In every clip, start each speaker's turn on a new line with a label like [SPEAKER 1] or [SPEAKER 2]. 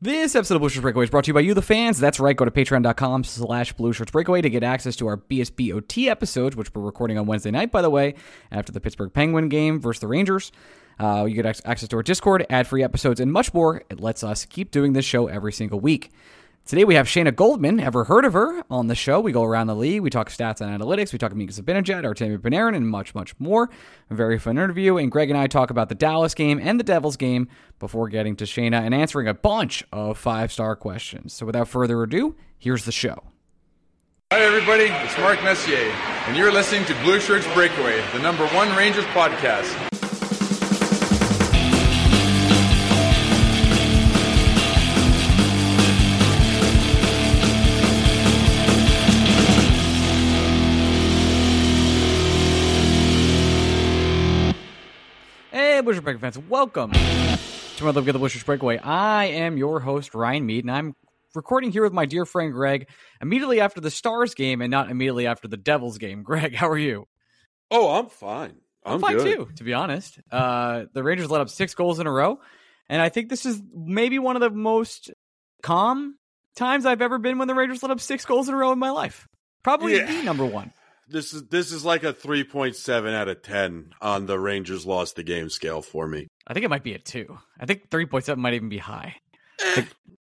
[SPEAKER 1] This episode of Blue Shirts Breakaway is brought to you by you, the fans. That's right. Go to patreon.com slash Blue Shirts Breakaway to get access to our BSBOT episodes, which we're recording on Wednesday night, by the way, after the Pittsburgh Penguin game versus the Rangers. Uh, you get access to our Discord, ad-free episodes, and much more. It lets us keep doing this show every single week. Today we have Shayna Goldman. Ever heard of her on the show? We go around the league. We talk stats and analytics. We talk Mika Zibanejad, Artemi Panarin, and much, much more. A very fun interview. And Greg and I talk about the Dallas game and the Devils game before getting to Shayna and answering a bunch of five-star questions. So without further ado, here's the show.
[SPEAKER 2] Hi everybody, it's Mark Messier, and you're listening to Blue Shirts Breakaway, the number one Rangers podcast.
[SPEAKER 1] Blue Breakaway fans, welcome to another at the Blue Shirts Breakaway. I am your host, Ryan Mead, and I'm recording here with my dear friend Greg immediately after the Stars game and not immediately after the Devils game. Greg, how are you?
[SPEAKER 3] Oh, I'm fine. I'm,
[SPEAKER 1] I'm fine
[SPEAKER 3] good.
[SPEAKER 1] too, to be honest. Uh, the Rangers let up six goals in a row, and I think this is maybe one of the most calm times I've ever been when the Rangers let up six goals in a row in my life. Probably
[SPEAKER 3] Yeah.
[SPEAKER 1] the number one.
[SPEAKER 3] This is this is like a 3.7 out of 10 on the Rangers lost the game scale for me.
[SPEAKER 1] I think it might be a two. I think three point seven might even be high.
[SPEAKER 3] Eh,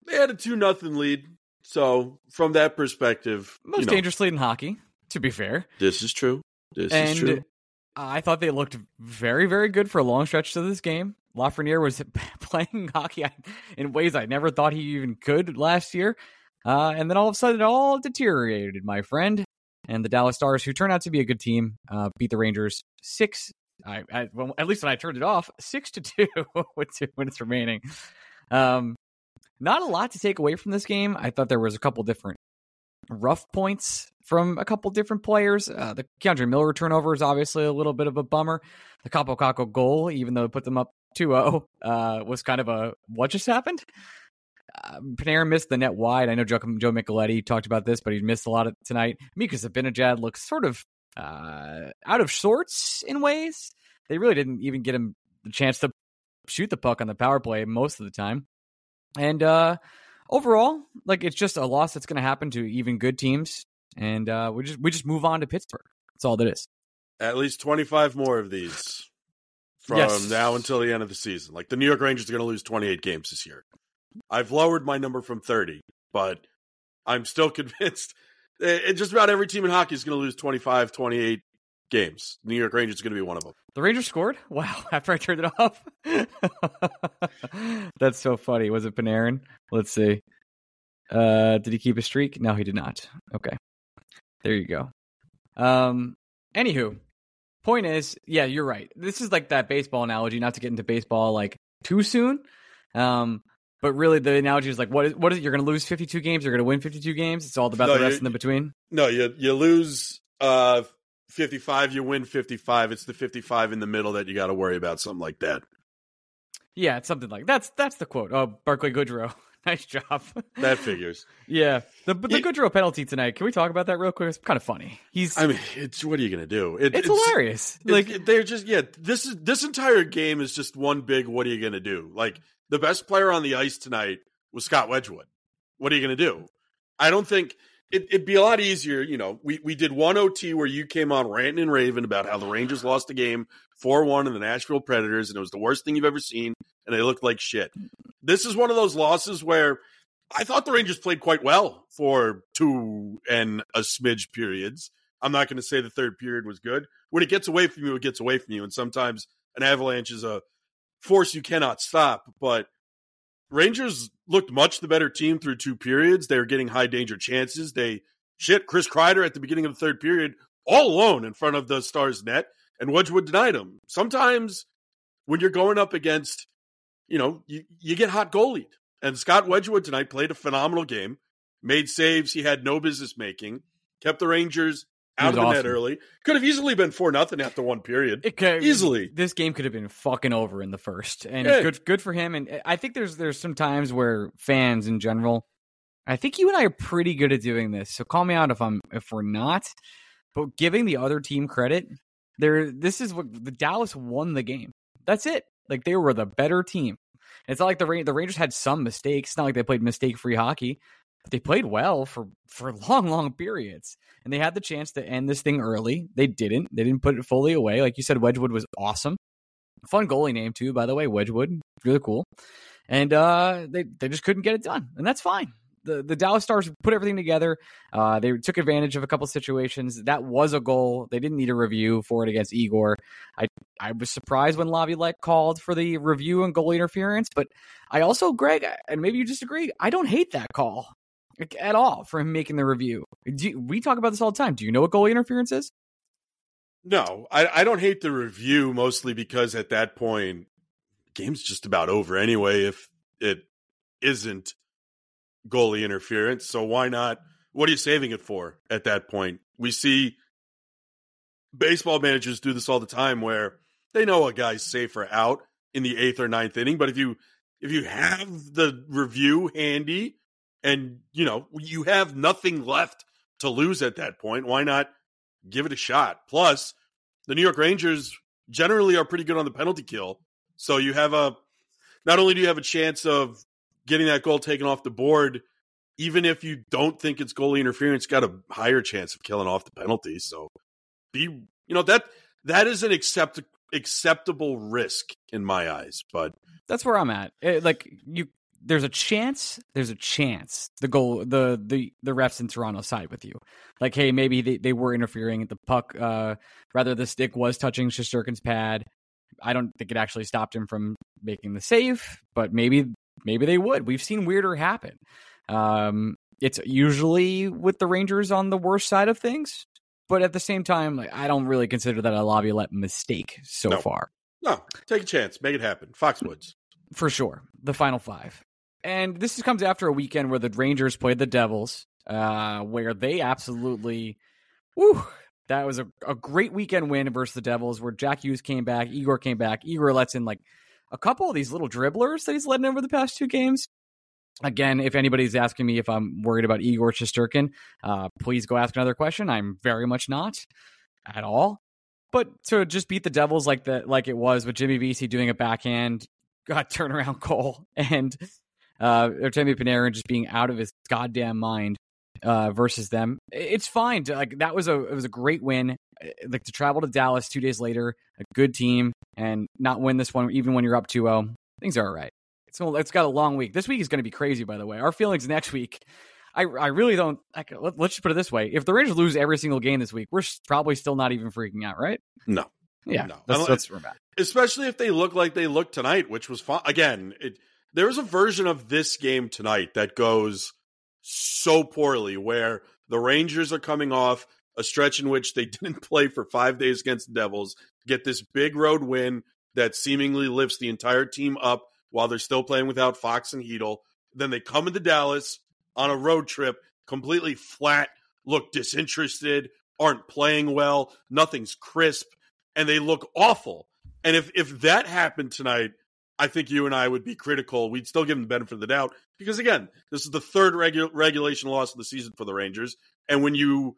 [SPEAKER 3] they had a 2 nothing lead. So, from that perspective,
[SPEAKER 1] Most
[SPEAKER 3] you know,
[SPEAKER 1] dangerous lead in hockey, to be fair.
[SPEAKER 3] This is true. This
[SPEAKER 1] and
[SPEAKER 3] is true.
[SPEAKER 1] I thought they looked very, very good for a long stretch of this game. Lafreniere was playing hockey in ways I never thought he even could last year. Uh, and then all of a sudden, it all deteriorated, my friend. And the Dallas Stars, who turned out to be a good team, uh, beat the Rangers six. I, I well, at least when I turned it off, six to two with two minutes remaining. Um, not a lot to take away from this game. I thought there was a couple different rough points from a couple different players. Uh, the K'Andre Miller turnover is obviously a little bit of a bummer. The Kaapo Kakko goal, even though it put them up 2-0, uh, was kind of a what just happened. Uh, Panarin missed the net wide. I know Joe, Joe Micheletti talked about this, but he missed a lot of tonight. Mika Zibanejad looks sort of uh, out of sorts in ways. They really didn't even get him the chance to shoot the puck on the power play most of the time. And uh, overall, like it's just a loss that's going to happen to even good teams, and uh, we just we just move on to Pittsburgh. That's all that is.
[SPEAKER 3] At least 25 more of these from
[SPEAKER 1] Yes.
[SPEAKER 3] now until the end of the season. Like the New York Rangers are going to lose 28 games this year. I've lowered my number from 30, but I'm still convinced eh, eh, just about every team in hockey is going to lose 25, 28 games. New York Rangers is going to be one of them.
[SPEAKER 1] The Rangers scored. Wow! After I turned it off, that's so funny. Was it Panarin? Let's see. Uh, did he keep a streak? No, he did not. Okay, there you go. Um, anywho, point is, yeah, you're right. This is like that baseball analogy. Not to get into baseball like too soon. Um, but really, the analogy is like, what is what is it? You're going to lose 52 games. You're going to win 52 games. It's all about
[SPEAKER 3] No,
[SPEAKER 1] the rest in the between.
[SPEAKER 3] No, you you lose uh 55, you win 55. It's the 55 in the middle that you got to worry about something like that.
[SPEAKER 1] Yeah, it's something like that's that's the quote. Oh, Barclay Goodrow, nice job.
[SPEAKER 3] That figures.
[SPEAKER 1] yeah, the but the
[SPEAKER 3] Yeah.
[SPEAKER 1] Goodrow penalty tonight. Can we talk about that real quick? It's kind of funny. He's
[SPEAKER 3] I mean, it's what are you going to do? It,
[SPEAKER 1] it's, hilarious.
[SPEAKER 3] Like
[SPEAKER 1] Like
[SPEAKER 3] they're just yeah. This is this entire game is just one big. What are you going to do? Like the best player on the ice tonight was Scott Wedgewood. What are you going to do? I don't think it, it'd be a lot easier. You know, we we did one OT where you came on ranting and raving about how the Rangers lost the game four one in the Nashville Predators, and it was the worst thing you've ever seen, and they looked like shit. This is one of those losses where I thought the Rangers played quite well for two and a smidge periods. I'm not going to say the third period was good. When it gets away from you, it gets away from you. And sometimes an avalanche is a force you cannot stop. But Rangers looked much the better team through two periods. They were getting high danger chances. They shit Chris Kreider at the beginning of the third period all alone in front of the Stars net, and Wedgewood denied him. Sometimes when you're going up against, you know, you, you get hot goalied. And Scott Wedgewood tonight played a phenomenal game, made saves he had no business making, kept the Rangers out of the awesome. net early. Could have easily been four nothing after one period. It could easily.
[SPEAKER 1] This game could have been fucking over in the first, and yeah. good good for him. And I think there's there's some times where fans in general, I think you and I are pretty good at doing this. So call me out if I'm if we're not. But giving the other team credit, there this is what the Dallas won the game. That's it. Like they were the better team. It's not like the the Rangers had some mistakes. It's not like they played mistake free hockey they played well for for long long periods. And they had the chance to end this thing early. They didn't. They didn't put it fully away. Like you said wedgewood was awesome. Fun goalie name too by the way wedgewood really cool. And uh they they just couldn't get it done. And that's fine. The, the Dallas Stars put everything together. Uh, they took advantage of a couple situations. That was a goal. They didn't need a review for it against Igor. I I was surprised when Laviolette called for the review and goal interference, but I also, Greg, and maybe you disagree, I don't hate that call at all for him making the review. We talk about this all the time. Do you know what goalie interference is?
[SPEAKER 3] No, I, I don't hate the review mostly because at that point, game's just about over anyway. If it isn't goalie interference, so why not? What are you saving it for at that point? We see baseball managers do this all the time where they know a guy's safe or out in the eighth or ninth inning, but if you if you have the review handy and you know you have nothing left to lose at that point. Why not give it a shot? Plus, the New York Rangers generally are pretty good on the penalty kill, so you have a not only do you have a chance of getting that goal taken off the board, even if you don't think it's goalie interference, got a higher chance of killing off the penalty. So be you know that that is an accept acceptable risk in my eyes, but
[SPEAKER 1] that's where I'm at. It, like you there's a chance there's a chance the goal the the the refs in Toronto side with you. Like, hey, maybe they, they were interfering at the puck. Uh, rather, the stick was touching Shesterkin's pad. I don't think it actually stopped him from making the save, but maybe maybe they would. We've seen weirder happen. Um, it's usually with the Rangers on the worst side of things, but at the same time, like, I don't really consider that a Laviolette mistake so no. far.
[SPEAKER 3] No, take a chance, make it happen. Foxwoods
[SPEAKER 1] for sure. The final five and this comes after a weekend where the Rangers played the Devils, uh, where they absolutely, whew, that was a, a great weekend win versus the Devils, where Jack Hughes came back, Igor came back, Igor lets in like a couple of these little dribblers that he's letting over the past two games. Again, if anybody's asking me if I'm worried about Igor Shesterkin, uh, please go ask another question. I'm very much not at all. But to just beat the Devils like the like it was with Jimmy Vesey doing a backhand, got turnaround goal, and uh, Artemi Panarin just being out of his goddamn mind uh, versus them. It's fine. To, like that was a it was a great win. Uh, like to travel to Dallas two days later, a good team, and not win this one even when you're up 2-0. Things are all right. It's it's got a long week. This week is going to be crazy. By the way, our feelings next week. I, I really don't. I, let, us just put it this way: if the Rangers lose every single game this week, we're probably still not even freaking out, right?
[SPEAKER 3] No.
[SPEAKER 1] Yeah.
[SPEAKER 3] No. That's, that's, Especially if they look like they look tonight, which was fun. Again, it there's a version of this game tonight that goes so poorly where the Rangers are coming off a stretch in which they didn't play for five days against the Devils, get this big road win that seemingly lifts the entire team up while they're still playing without Fox and Chytil. Then they come into Dallas on a road trip, completely flat, look disinterested, aren't playing well, nothing's crisp, and they look awful. And if if that happened tonight, I think you and I would be critical. We'd still give them the benefit of the doubt because, again, this is the third regu- regulation loss of the season for the Rangers. And when you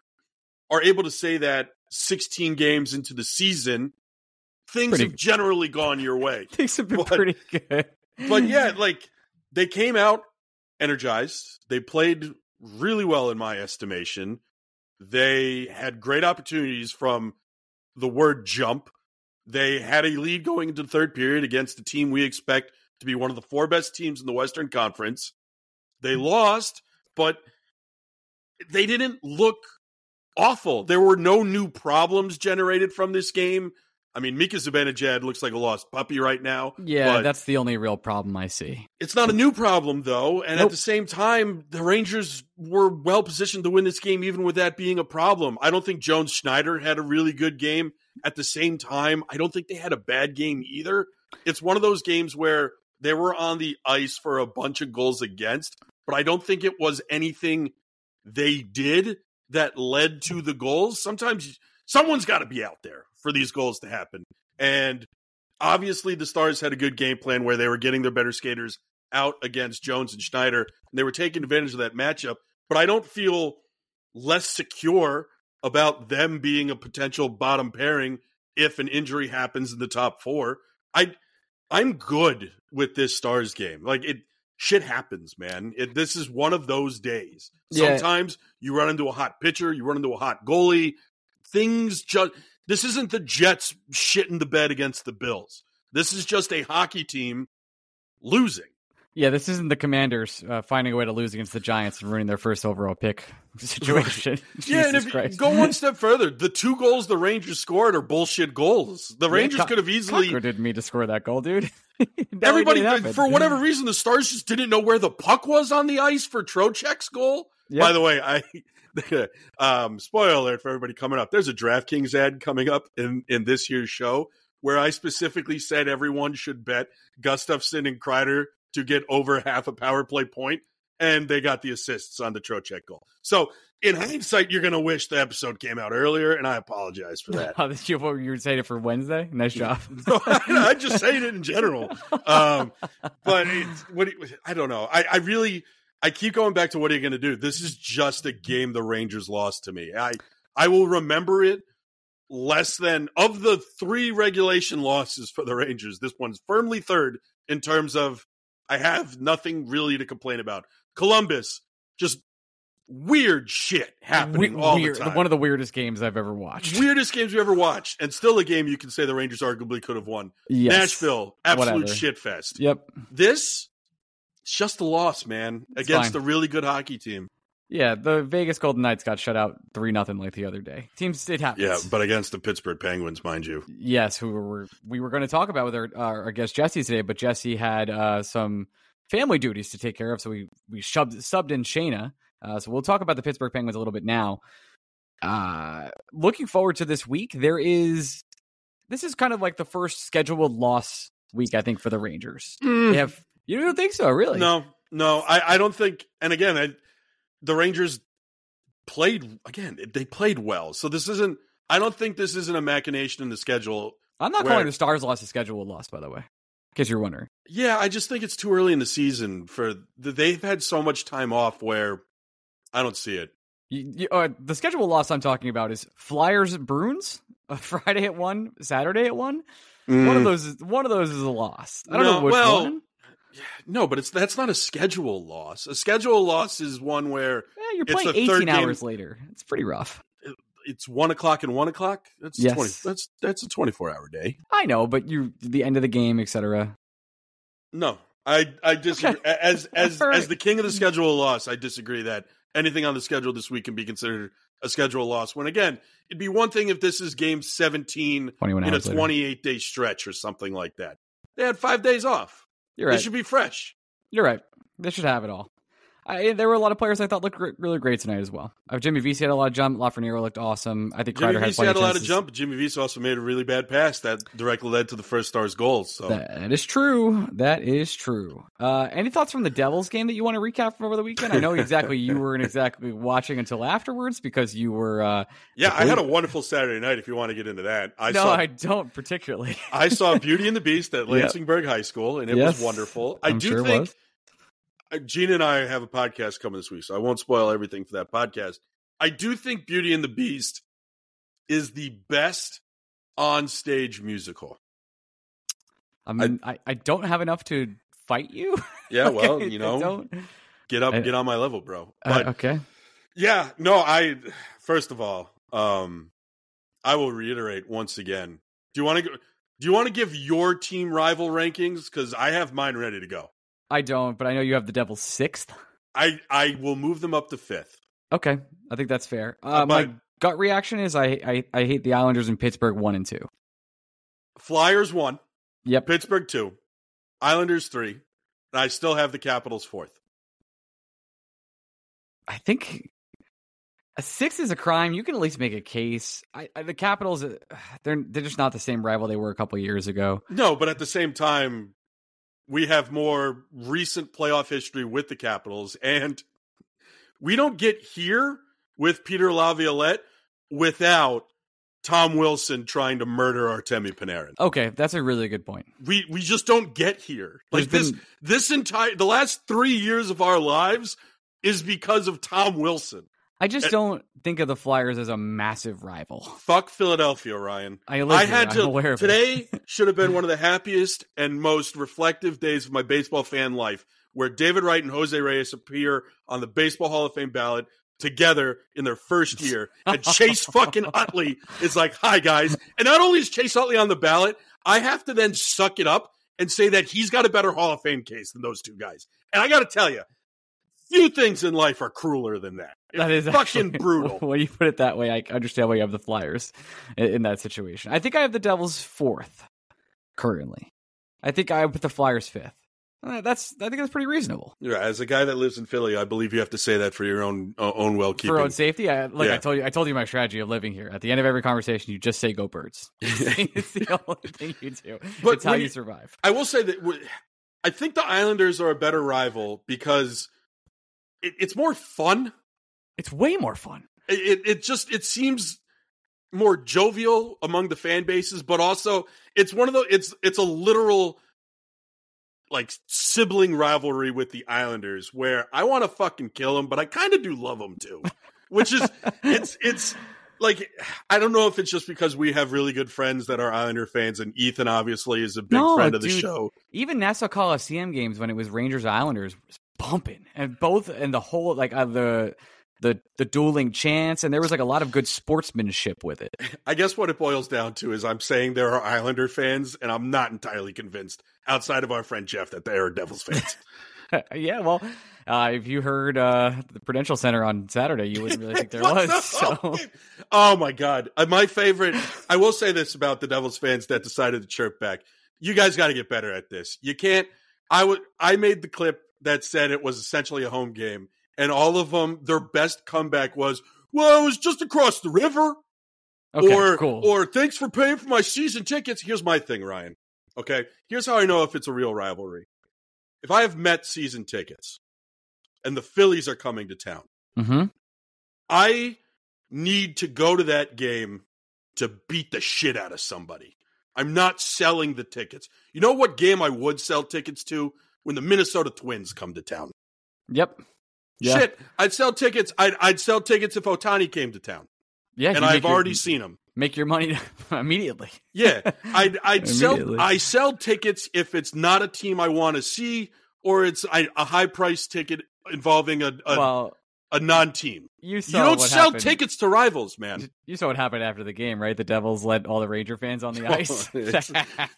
[SPEAKER 3] are able to say that 16 games into the season, things pretty have good. generally gone your way.
[SPEAKER 1] things have been but, pretty good.
[SPEAKER 3] but yeah, like they came out energized. They played really well, in my estimation. They had great opportunities from the word jump they had a lead going into the third period against the team we expect to be one of the four best teams in the Western Conference. They mm. lost, but they didn't look awful. There were no new problems generated from this game. I mean, Mika Zibanejad looks like a lost puppy right now.
[SPEAKER 1] Yeah, that's the only real problem I see.
[SPEAKER 3] It's not a new problem, though. And nope. at the same time, the Rangers were well positioned to win this game, even with that being a problem. I don't think Jones Schneider had a really good game. At the same time, I don't think they had a bad game either. It's one of those games where they were on the ice for a bunch of goals against, but I don't think it was anything they did that led to the goals. Sometimes someone's got to be out there for these goals to happen. And obviously, the Stars had a good game plan where they were getting their better skaters out against Jones and Schneider, and they were taking advantage of that matchup. But I don't feel less secure about them being a potential bottom pairing if an injury happens in the top four. I I'm good with this Stars game. Like it shit happens, man. It, this is one of those days.
[SPEAKER 1] Yeah.
[SPEAKER 3] Sometimes you run into a hot pitcher, you run into a hot goalie. Things just this isn't the Jets shitting the bed against the Bills. This is just a hockey team losing.
[SPEAKER 1] Yeah, this isn't the Commanders uh, finding a way to lose against the Giants and ruining their first overall pick situation.
[SPEAKER 3] yeah, and if go one step further, the two goals the Rangers scored are bullshit goals. The Rangers
[SPEAKER 1] Yeah,
[SPEAKER 3] could have easily
[SPEAKER 1] Tucker didn't mean to score that goal, dude.
[SPEAKER 3] Everybody
[SPEAKER 1] it didn't happen.
[SPEAKER 3] for whatever reason the Stars just didn't know where the puck was on the ice for Trocheck's goal.
[SPEAKER 1] Yep.
[SPEAKER 3] By the way, I um spoiler alert for everybody coming up. There's a DraftKings ad coming up in in this year's show where I specifically said everyone should bet Gustafsson and Kreider to get over half a power play point, and they got the assists on the Trocheck goal. So in hindsight, you're gonna wish the episode came out earlier, and I apologize for that.
[SPEAKER 1] Oh, this- you, what, you were saying it for Wednesday? Nice job.
[SPEAKER 3] No, I just saying it in general. Um, but it's, what you- I don't know. I, I really I keep going back to what are you going to do? This is just a game the Rangers lost to me. I I will remember it less than of the three regulation losses for the Rangers. This one's firmly third in terms of I have nothing really to complain about. Columbus just weird shit happening
[SPEAKER 1] We-
[SPEAKER 3] all
[SPEAKER 1] weird,
[SPEAKER 3] the time.
[SPEAKER 1] One of the weirdest games I've ever watched.
[SPEAKER 3] weirdest games we ever watched, and still a game you can say the Rangers arguably could have won.
[SPEAKER 1] Yes.
[SPEAKER 3] Nashville, absolute
[SPEAKER 1] Whatever.
[SPEAKER 3] shit fest.
[SPEAKER 1] Yep.
[SPEAKER 3] This, it's just a loss, man,
[SPEAKER 1] It's
[SPEAKER 3] against
[SPEAKER 1] fine.
[SPEAKER 3] a really good hockey team.
[SPEAKER 1] Yeah, the Vegas Golden Knights got shut out three nothing like the other day. Teams, it happens.
[SPEAKER 3] Yeah, but against the Pittsburgh Penguins, mind you.
[SPEAKER 1] yes, who were we were going to talk about with our, our guest Jesse today, but Jesse had uh, some family duties to take care of, so we we shubbed, subbed in Shayna. Uh, so we'll talk about the Pittsburgh Penguins a little bit now. Uh, looking forward to this week. There is this is kind of like the first scheduled loss week, I think, for the Rangers.
[SPEAKER 3] Mm.
[SPEAKER 1] They have you don't think so, really?
[SPEAKER 3] No, no, I, I don't think. And again, I, the Rangers played again. They played well, so this isn't. I don't think this isn't a machination in the schedule.
[SPEAKER 1] I'm not
[SPEAKER 3] Where-
[SPEAKER 1] calling the Stars loss a scheduled loss, by the way, in case you're wondering.
[SPEAKER 3] Yeah, I just think it's too early in the season for the, they've had so much time off where I don't see it.
[SPEAKER 1] You, you, uh, the schedule loss I'm talking about is Flyers Bruins, a Friday at one, Saturday at one. One of those is one of those is a loss. I don't
[SPEAKER 3] No,
[SPEAKER 1] know which
[SPEAKER 3] well,
[SPEAKER 1] one.
[SPEAKER 3] No, but it's that's not a schedule loss. A schedule loss is one where
[SPEAKER 1] Yeah, you're playing
[SPEAKER 3] the third
[SPEAKER 1] 18
[SPEAKER 3] game-
[SPEAKER 1] hours later. It's pretty rough.
[SPEAKER 3] it's one o'clock and one o'clock. That's
[SPEAKER 1] Yes.
[SPEAKER 3] twenty. That's that's a twenty four hour day.
[SPEAKER 1] I know, but you the end of the game, etc.
[SPEAKER 3] No, I I disagree. As as
[SPEAKER 1] right.
[SPEAKER 3] as the king of the schedule loss, I disagree that anything on the schedule this week can be considered a schedule loss. When again, it'd be one thing if this is game seventeen in a twenty eight day stretch or something like that. They had five days off.
[SPEAKER 1] You're
[SPEAKER 3] They
[SPEAKER 1] right.
[SPEAKER 3] should be fresh.
[SPEAKER 1] You're right. They should have it all. I, there were a lot of players I thought looked gr- really great tonight as well. Uh, Jimmy Vesey had a lot of jump. Lafreniere looked awesome. I think
[SPEAKER 3] Jimmy
[SPEAKER 1] Kreider had
[SPEAKER 3] had a lot of jump. Jimmy Vesey also made a really bad pass that directly led to the first star's goal. So
[SPEAKER 1] That is true. That is true. Uh, any thoughts from the Devils game that you want to recap from over the weekend? I know exactly you weren't exactly watching until afterwards because you were. Uh,
[SPEAKER 3] yeah, I had a wonderful Saturday night. If you want to get into that, I
[SPEAKER 1] no,
[SPEAKER 3] saw
[SPEAKER 1] I don't particularly.
[SPEAKER 3] I saw Beauty and the Beast at
[SPEAKER 1] Yep.
[SPEAKER 3] Lansingburgh High School, and it
[SPEAKER 1] Yes,
[SPEAKER 3] was wonderful. I
[SPEAKER 1] I'm
[SPEAKER 3] do
[SPEAKER 1] sure
[SPEAKER 3] think uh, and I have a podcast coming this week, so I won't spoil everything for that podcast. I do think Beauty and the Beast is the best on stage musical.
[SPEAKER 1] I mean, I, I don't have enough to fight you.
[SPEAKER 3] Yeah, well,
[SPEAKER 1] Okay,
[SPEAKER 3] you know,
[SPEAKER 1] don't.
[SPEAKER 3] get up,
[SPEAKER 1] I-
[SPEAKER 3] get on my level, bro.
[SPEAKER 1] Uh,
[SPEAKER 3] But
[SPEAKER 1] okay.
[SPEAKER 3] yeah, no, I first of all, um, I will reiterate once again. Do you want to? Do you want to give your team rival rankings? Because I have mine ready to go.
[SPEAKER 1] I don't, but I know you have the Devils sixth.
[SPEAKER 3] I I will move them up to fifth.
[SPEAKER 1] Okay, I think that's fair. Uh, my
[SPEAKER 3] but-
[SPEAKER 1] gut reaction is I, I I hate the Islanders in Pittsburgh one and two.
[SPEAKER 3] Flyers one,
[SPEAKER 1] Yep.
[SPEAKER 3] Pittsburgh two, Islanders three, and I still have the Capitals fourth.
[SPEAKER 1] I think a six is a crime. You can at least make a case. I, I, the Capitals, uh, they're they're just not the same rival they were a couple years ago.
[SPEAKER 3] No, but at the same time, we have more recent playoff history with the Capitals, and we don't get here with Peter Laviolette without Tom Wilson trying to murder Artemi Panarin.
[SPEAKER 1] Okay, that's a really good point.
[SPEAKER 3] We we just don't get here. Like
[SPEAKER 1] There's
[SPEAKER 3] this
[SPEAKER 1] been-
[SPEAKER 3] this entire the last 3 years of our lives is because of Tom Wilson.
[SPEAKER 1] I just don't think of the Flyers as a massive rival.
[SPEAKER 3] Fuck Philadelphia, Ryan.
[SPEAKER 1] I,
[SPEAKER 3] I had to
[SPEAKER 1] aware of it.
[SPEAKER 3] today should have been one of the happiest and most reflective days of my baseball fan life, where David Wright and Jose Reyes appear on the Baseball Hall of Fame ballot together in their first year, and Chase fucking Utley is like, "Hi guys," and not only is Chase Utley on the ballot, I have to then suck it up and say that he's got a better Hall of Fame case than those two guys, and I got to tell you. Few things in life are crueler than that. It's
[SPEAKER 1] That is
[SPEAKER 3] fucking
[SPEAKER 1] actually-
[SPEAKER 3] brutal.
[SPEAKER 1] When you put it that way, I understand why you have the Flyers in, that situation. I think I have the Devils fourth currently. I think I put the Flyers fifth. Uh, That's I think that's pretty reasonable
[SPEAKER 3] Yeah, as a guy that lives in Philly, I believe you have to say that for your own uh, own well keeping.
[SPEAKER 1] for own safety. I, like I told you, I told you my strategy of living here. At the end of every conversation, you just say "Go Birds." it's the only thing you do.
[SPEAKER 3] But
[SPEAKER 1] it's how you
[SPEAKER 3] you-
[SPEAKER 1] survive.
[SPEAKER 3] I will say that I think the Islanders are a better rival because it, it's more fun.
[SPEAKER 1] It's way more fun.
[SPEAKER 3] It, it just it seems more jovial among the fan bases, but also it's one of the it's it's a literal like sibling rivalry with the Islanders where I want to fucking kill them, but I kind of do love them too. Which is it's it's like I don't know if it's just because we have really good friends that are Islander fans, and Ethan obviously is a big
[SPEAKER 1] No,
[SPEAKER 3] friend of the
[SPEAKER 1] dude.
[SPEAKER 3] show.
[SPEAKER 1] even Nassau Coliseum games when it was Rangers Islanders was bumping, and both and the whole like uh, the the the dueling chants, and there was like a lot of good sportsmanship with it.
[SPEAKER 3] I guess what it boils down to is I'm saying there are Islander fans, and I'm not entirely convinced, outside of our friend Jeff, that they are Devils fans.
[SPEAKER 1] yeah, well, uh, if you heard uh, the Prudential Center on Saturday, you wouldn't really think there was. So
[SPEAKER 3] oh my god, Uh, my favorite. I will say this about the Devils fans that decided to chirp back: you guys got to get better at this. You can't. I would. I made the clip that said it was essentially a home game, and all of them, their best comeback was, "Well, it was just across the river."
[SPEAKER 1] okay,
[SPEAKER 3] or
[SPEAKER 1] cool.
[SPEAKER 3] or thanks for paying for my season tickets. Here's my thing, Ryan. Okay, here's how I know if it's a real rivalry. If I have Met season tickets, and the Phillies are coming to town,
[SPEAKER 1] hmm
[SPEAKER 3] I need to go to that game to beat the shit out of somebody. I'm not selling the tickets. You know what game I would sell tickets to when the Minnesota Twins come to town?
[SPEAKER 1] Yep. Yeah.
[SPEAKER 3] Shit, I'd sell tickets. I'd I'd sell tickets if Ohtani came to town,
[SPEAKER 1] Yeah,
[SPEAKER 3] and I've
[SPEAKER 1] your-
[SPEAKER 3] already seen him.
[SPEAKER 1] make your money immediately.
[SPEAKER 3] Yeah, I'd I'd sell I sell tickets if it's not a team I want to see or it's I, a high price ticket involving a a,
[SPEAKER 1] well,
[SPEAKER 3] a non team.
[SPEAKER 1] you
[SPEAKER 3] You don't sell
[SPEAKER 1] happened.
[SPEAKER 3] tickets to rivals, man.
[SPEAKER 1] You saw what happened after the game, right? The Devils let all the Ranger fans on the ice.
[SPEAKER 3] It's-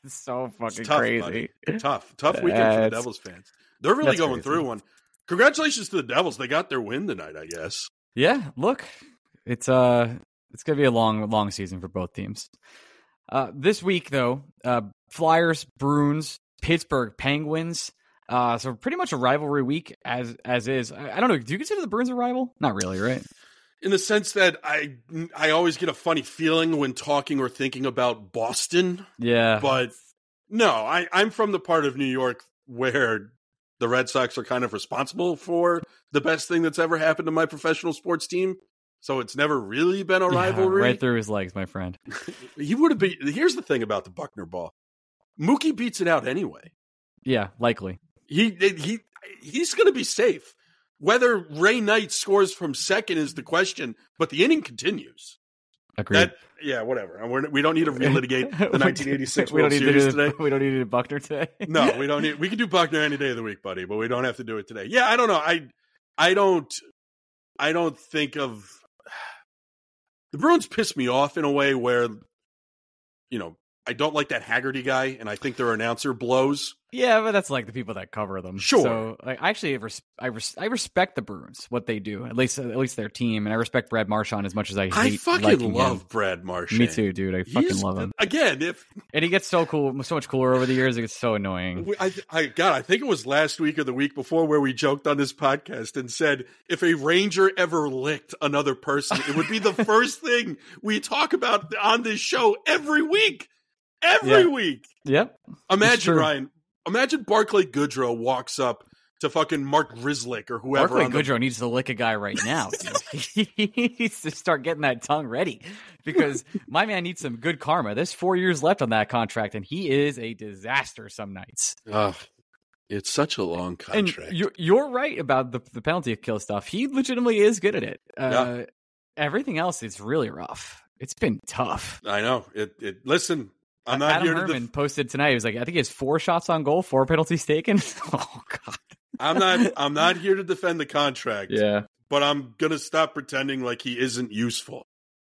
[SPEAKER 1] It's so fucking
[SPEAKER 3] tough,
[SPEAKER 1] crazy.
[SPEAKER 3] buddy. Tough, tough weekend for the Devils fans. They're really
[SPEAKER 1] that's
[SPEAKER 3] going
[SPEAKER 1] crazy.
[SPEAKER 3] through one. Congratulations to the Devils. They got their win tonight, I guess.
[SPEAKER 1] Yeah, look, it's uh, it's gonna be a long, long season for both teams. Uh, this week though, uh, Flyers, Bruins, Pittsburgh Penguins. Uh, so pretty much a rivalry week as as is. I, I don't know. Do you consider the Bruins a rival? Not really, right?
[SPEAKER 3] In the sense that I I always get a funny feeling when talking or thinking about Boston.
[SPEAKER 1] Yeah,
[SPEAKER 3] but no, I, I'm from the part of New York where the Red Sox are kind of responsible for the best thing that's ever happened to my professional sports team. So it's never really been a
[SPEAKER 1] Yeah,
[SPEAKER 3] rivalry.
[SPEAKER 1] right through his legs, my friend.
[SPEAKER 3] He would have been. Here's the thing about the Buckner ball: Mookie beats it out anyway.
[SPEAKER 1] Yeah, likely.
[SPEAKER 3] He he he's going to be safe. Whether Ray Knight scores from second is the question, but the inning continues.
[SPEAKER 1] Agreed.
[SPEAKER 3] That yeah, whatever. We're, we don't need to relitigate the 1986
[SPEAKER 1] we
[SPEAKER 3] World
[SPEAKER 1] don't need
[SPEAKER 3] Series
[SPEAKER 1] to do,
[SPEAKER 3] today.
[SPEAKER 1] We don't need to do Buckner today.
[SPEAKER 3] No, we don't need. We can do Buckner any day of the week, buddy, but we don't have to do it today. Yeah, I don't know. I, I don't, I don't think of the Bruins piss me off in a way where, you know, I don't like that Haggerty guy, and I think their announcer blows.
[SPEAKER 1] Yeah, but that's like the people that cover them.
[SPEAKER 3] Sure.
[SPEAKER 1] So, like, I actually, res- I, res- I respect the Bruins, what they do, at least, at least their team, and I respect Brad Marchand as much as I hate
[SPEAKER 3] I fucking love
[SPEAKER 1] him.
[SPEAKER 3] Brad Marchand.
[SPEAKER 1] Me too, dude. I fucking
[SPEAKER 3] He's-
[SPEAKER 1] love him,
[SPEAKER 3] Again, if
[SPEAKER 1] and he gets so cool, so much cooler over the years. It gets so annoying.
[SPEAKER 3] I, I, God, I think it was last week or the week before where we joked on this podcast and said if a Ranger ever licked another person, it would be the first thing we talk about on this show every week. Every
[SPEAKER 1] Yeah.
[SPEAKER 3] week.
[SPEAKER 1] Yep.
[SPEAKER 3] Imagine
[SPEAKER 1] true.
[SPEAKER 3] Ryan. imagine Barclay Goodrow walks up to fucking Mark Grizzlick or whoever.
[SPEAKER 1] Barclay
[SPEAKER 3] on the-
[SPEAKER 1] Goodrow needs to lick a guy right now. he needs to start getting that tongue ready because my man needs some good karma. There's four years left on that contract, and he is a disaster some nights.
[SPEAKER 3] Ugh, it's such a long contract.
[SPEAKER 1] And you're, you're right about the, the penalty kill stuff. He legitimately is good at it. Uh, Everything else is really rough. It's been tough.
[SPEAKER 3] I know it. It listen. I'm not
[SPEAKER 1] Adam
[SPEAKER 3] here to.
[SPEAKER 1] Herman
[SPEAKER 3] Def-
[SPEAKER 1] posted tonight. He was like, I think he has four shots on goal, four penalties taken. oh God.
[SPEAKER 3] I'm not. I'm not here to defend the contract.
[SPEAKER 1] Yeah.
[SPEAKER 3] but I'm gonna stop pretending like he isn't useful.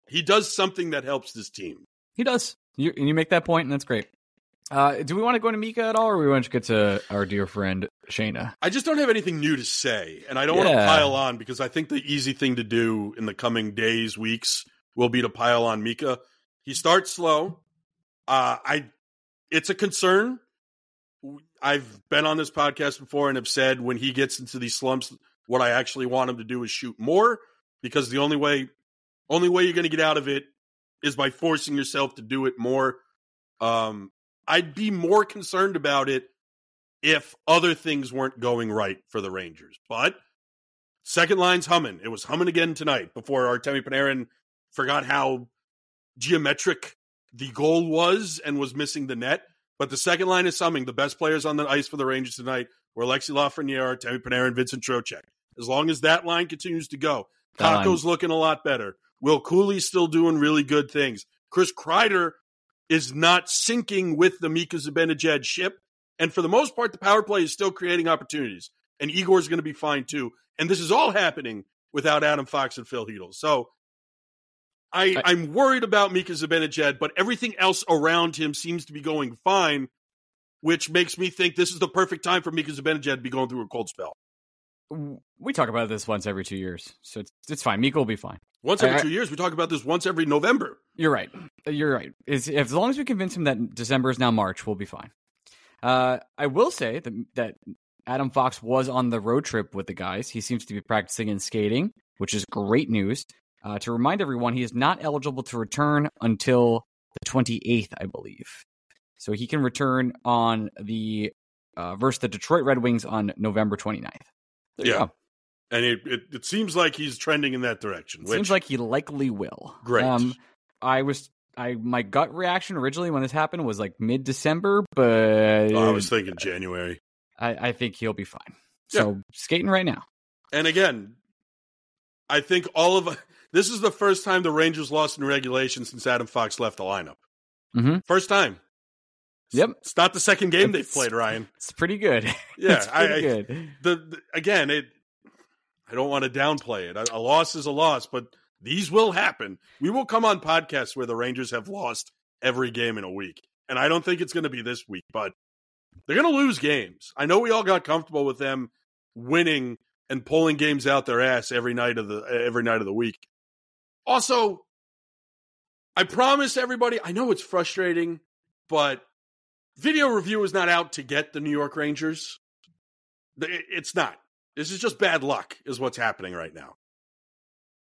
[SPEAKER 3] He does something that helps this team.
[SPEAKER 1] He does. You and you make that point, and that's great. Uh, do we want to go to Mika at all, or we want to get to our dear friend Shayna?
[SPEAKER 3] I just don't have anything new to say, and I don't want to pile on because I think the easy thing to do in the coming days, weeks, will be to pile on Mika. He starts slow. Uh, I, it's a concern. I've been on this podcast before and have said when he gets into these slumps, what I actually want him to do is shoot more because the only way, only way you're going to get out of it is by forcing yourself to do it more. Um, I'd be more concerned about it if other things weren't going right for the Rangers. But second line's humming. It was humming again tonight before Artemi Panarin forgot how geometric the goal was and was missing the net. But the second line is summing The best players on the ice for the Rangers tonight were Alexi Lafreniere, Artemi Panarin, and Vincent Trocheck. As long as that line continues to go,
[SPEAKER 1] line-
[SPEAKER 3] looking a lot better. Will Cuylle's still doing really good things. Chris Kreider is not sinking with the Mika Zibanejad ship. And for the most part, the power play is still creating opportunities. And Igor's going to be fine too. And this is all happening without Adam Fox and Phil Chytil. So I,
[SPEAKER 1] I-
[SPEAKER 3] I'm worried about Mika Zibanejad, but everything else around him seems to be going fine, which makes me think this is the perfect time for Mika Zibanejad to be going through a cold spell.
[SPEAKER 1] We talk about this once every two years, so it's it's fine. Mika will be fine.
[SPEAKER 3] Once every
[SPEAKER 1] I-
[SPEAKER 3] two years, we talk about this once every November.
[SPEAKER 1] You're right. You're right. Is as long as we convince him that December is now March, we'll be fine. Uh, I will say that that Adam Fox was on the road trip with the guys. He seems to be practicing and skating, which is great news. Uh, to remind everyone, he is not eligible to return until the 28th, I believe. So he can return on the uh, versus the Detroit Red Wings on November 29th. There
[SPEAKER 3] Yeah. And it, it, it seems like he's trending in that direction. Which,
[SPEAKER 1] Seems like he likely will.
[SPEAKER 3] Great.
[SPEAKER 1] Um, I was I my gut reaction originally when this happened was like mid December, but
[SPEAKER 3] oh, I was thinking January.
[SPEAKER 1] I, I think he'll be fine. So skating right now.
[SPEAKER 3] And again, I think all of this is the first time the Rangers lost in regulation since Adam Fox left the lineup.
[SPEAKER 1] Mhm.
[SPEAKER 3] First time.
[SPEAKER 1] Yep.
[SPEAKER 3] It's not the second game they've played, Ryan.
[SPEAKER 1] It's pretty good.
[SPEAKER 3] Yeah,
[SPEAKER 1] it's pretty
[SPEAKER 3] I- I-
[SPEAKER 1] good.
[SPEAKER 3] The, the again, it. I don't want to downplay it. A, a loss is a loss, but these will happen. We will come on podcasts where the Rangers have lost every game in a week, and I don't think it's going to be this week, but they're going to lose games. I know we all got comfortable with them winning and pulling games out their ass every night of the every night of the week. Also, I promise everybody, I know it's frustrating, but video review is not out to get the New York Rangers. It's not. This is just bad luck, is what's happening right now.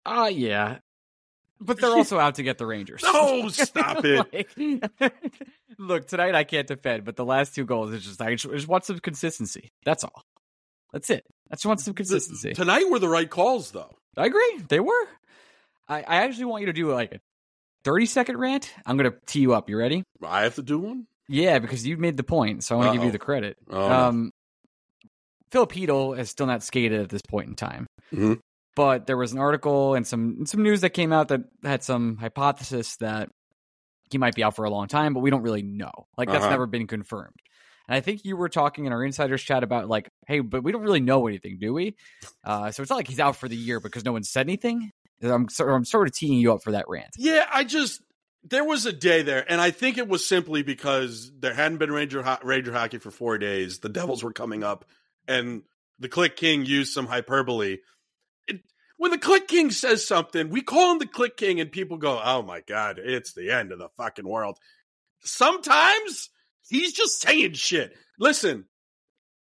[SPEAKER 1] Ah, yeah. But they're also out to get the Rangers.
[SPEAKER 3] No, stop it.
[SPEAKER 1] Like- look, tonight I can't defend, but the last two goals is just I just, I just want some consistency. That's all. That's it. I just want some consistency.
[SPEAKER 3] Tonight were the right calls, though.
[SPEAKER 1] I agree. They were. I, I actually want you to do like a 30 second rant. I'm going to tee you up. You ready?
[SPEAKER 3] I have to do one.
[SPEAKER 1] Yeah, because you made the point, so I want to give you the credit.
[SPEAKER 3] Oh,
[SPEAKER 1] um, Filip Chytil has still not skated at this point in time.
[SPEAKER 3] Mhm.
[SPEAKER 1] But there was an article and some some news that came out that had some hypothesis that he might be out for a long time, but we don't really know. Like that's
[SPEAKER 3] Uh-huh.
[SPEAKER 1] never been confirmed. And I think you were talking in our insiders chat about like, hey, but we don't really know anything, do we? Uh, so it's not like he's out for the year because no one said anything. I'm sort I'm sort of teeing you up for that rant.
[SPEAKER 3] Yeah, I just there was a day there, and I think it was simply because there hadn't been Ranger ho- Ranger hockey for four days. The Devils were coming up, and the Click King used some hyperbole. It, when the Click King says something, we call him the Click King, and people go, "Oh my god, it's the end of the fucking world." Sometimes he's just saying shit. Listen,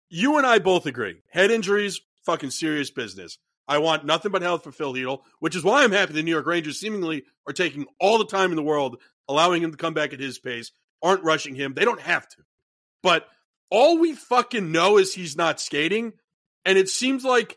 [SPEAKER 3] you and I both agree. Head injuries, fucking serious business. I want nothing but health for Phil Chytil, which is why I'm happy the New York Rangers seemingly are taking all the time in the world, allowing him to come back at his pace, aren't rushing him. They don't have to. But all we fucking know is he's not skating. And it seems like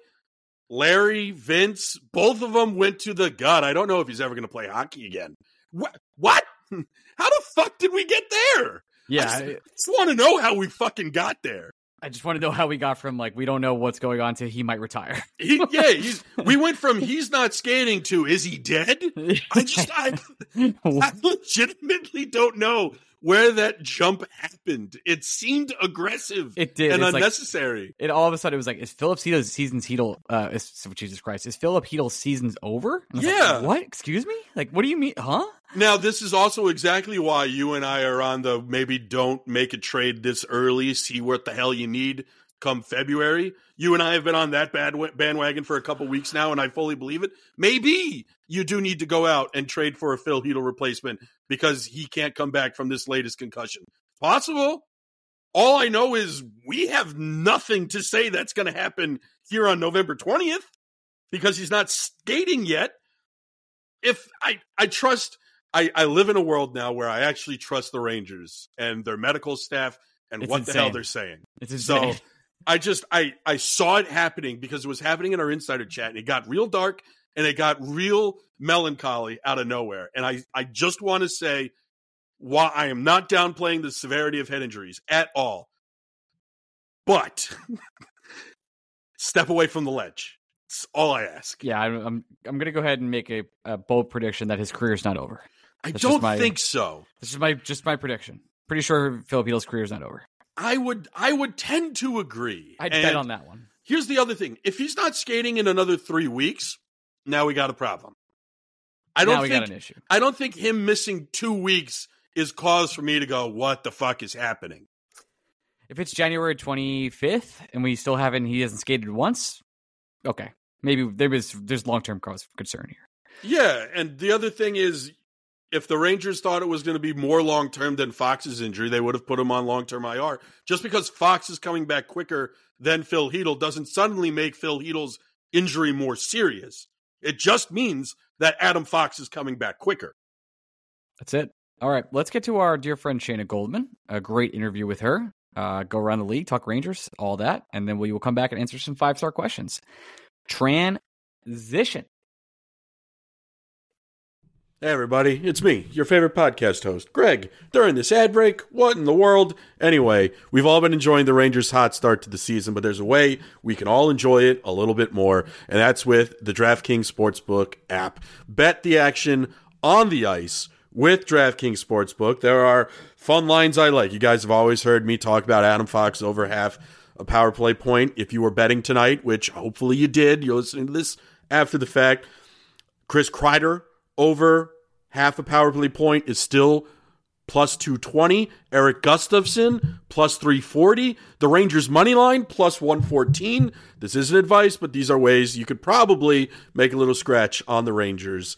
[SPEAKER 3] Larry, Vince, both of them went to the gut. I don't know if he's ever going to play hockey again. What? What? How the fuck did we get there?
[SPEAKER 1] Yeah,
[SPEAKER 3] I
[SPEAKER 1] I,
[SPEAKER 3] just, just want to know how we fucking got there.
[SPEAKER 1] I just want to know how we got from like we don't know what's going on to he might retire.
[SPEAKER 3] He, yeah, he's, we went from he's not skating to is he dead? I just I, I legitimately don't know where that jump happened. It seemed aggressive
[SPEAKER 1] It did.
[SPEAKER 3] and
[SPEAKER 1] It's like-
[SPEAKER 3] unnecessary.
[SPEAKER 1] it all of a sudden it was like, is Filip Chytil's season's Chytil? Uh, is, Jesus Christ, is Filip Chytil's season's over? I like,
[SPEAKER 3] Yeah.
[SPEAKER 1] what? Excuse me? Like, what do you mean? Huh?
[SPEAKER 3] now, this is also exactly why you and I are on the maybe don't make a trade this early, see what the hell you need come February. You and I have been on that bad bandwagon for a couple weeks now, and I fully believe it. Maybe you do need to go out and trade for a Phil Chytil replacement because he can't come back from this latest concussion. Possible. All I know is we have nothing to say that's going to happen here on November 20th because he's not skating yet. If I, I trust, I, I live in a world now where I actually trust the Rangers and their medical staff and
[SPEAKER 1] It's
[SPEAKER 3] what the hell they're saying.
[SPEAKER 1] It's
[SPEAKER 3] So
[SPEAKER 1] insane.
[SPEAKER 3] I just I I saw it happening because it was happening in our insider chat and it got real dark and it got real melancholy out of nowhere. And I I just want to say why I am not downplaying the severity of head injuries at all. But step away from the ledge. That's all I ask.
[SPEAKER 1] yeah, I'm, I'm, I'm gonna go ahead and make a, a bold prediction that his career's not over.
[SPEAKER 3] I
[SPEAKER 1] That's
[SPEAKER 3] don't
[SPEAKER 1] my-
[SPEAKER 3] think so.
[SPEAKER 1] This is my just my prediction. Pretty sure Filip Chytil's career's not over.
[SPEAKER 3] I would I would tend to agree.
[SPEAKER 1] I'd
[SPEAKER 3] And-
[SPEAKER 1] bet on that one.
[SPEAKER 3] Here's the other thing: if he's not skating in another three weeks, now we got a problem. I don't think
[SPEAKER 1] got an issue.
[SPEAKER 3] I don't think him missing two weeks is cause for me to go, "What the fuck is happening?"
[SPEAKER 1] If it's January 25th and we still haven't, he hasn't skated once. Okay, maybe there is there's long term cause for concern here.
[SPEAKER 3] Yeah, and the other thing is, if the Rangers thought it was going to be more long term than Fox's injury, they would have put him on long term IR. Just because Fox is coming back quicker than Phil Chytil doesn't suddenly make Phil Chytil's injury more serious. It just means that Adam Fox is coming back quicker.
[SPEAKER 1] That's it. All right, let's get to our dear friend Shayna Goldman. A great interview with her. Uh, go around the league, talk Rangers, all that, and then we will come back and answer some five star questions. Transition.
[SPEAKER 3] Hey, everybody, it's me, your favorite podcast host, Greg. During this ad break, what in the world? Anyway, we've all been enjoying the Rangers' hot start to the season, but there's a way we can all enjoy it a little bit more, and that's with the DraftKings Sportsbook app. Bet the action on the ice with DraftKings Sportsbook. There are fun lines I like. You guys have always heard me talk about Adam Fox over half a power play point. If you were betting tonight, which hopefully you did, you're listening to this after the fact. Chris Kreider over half a power play point is still plus 220. Erik Gustafsson plus 340. The Rangers money line plus 114. This isn't advice, but these are ways you could probably make a little scratch on the Rangers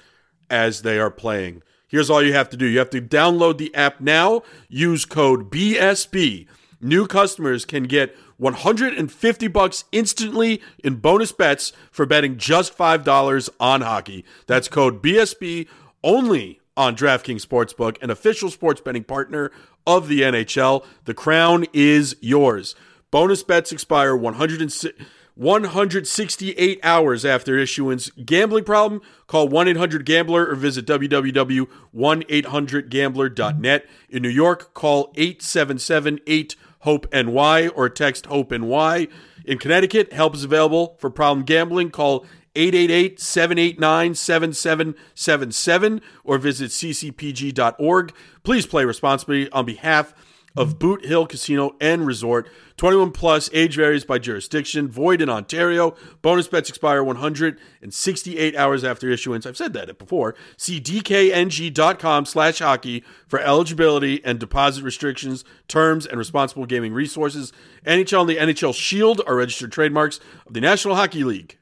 [SPEAKER 3] as they are playing. Here's all you have to do. You have to download the app now. Use code BSB. New customers can get 150 bucks instantly in bonus bets for betting just $5 on hockey. That's code BSB only on DraftKings Sportsbook, an official sports betting partner of the NHL. The crown is yours. Bonus bets expire 106 168 hours after issuance. Gambling problem? Call 1 800 Gambler or visit www.1800Gambler.net. In New York, call 877 8 HOPE NY or text HOPE NY. In Connecticut, help is available for problem gambling. Call 888 789 7777 or visit ccpg.org. Please play responsibly on behalf of Boot Hill Casino and Resort. 21 plus, age varies by jurisdiction, void in Ontario. Bonus bets expire 168 hours after issuance. I've said that before. See dkng.com slash hockey for eligibility and deposit restrictions, terms, and responsible gaming resources. NHL and the NHL Shield are registered trademarks of the National Hockey League.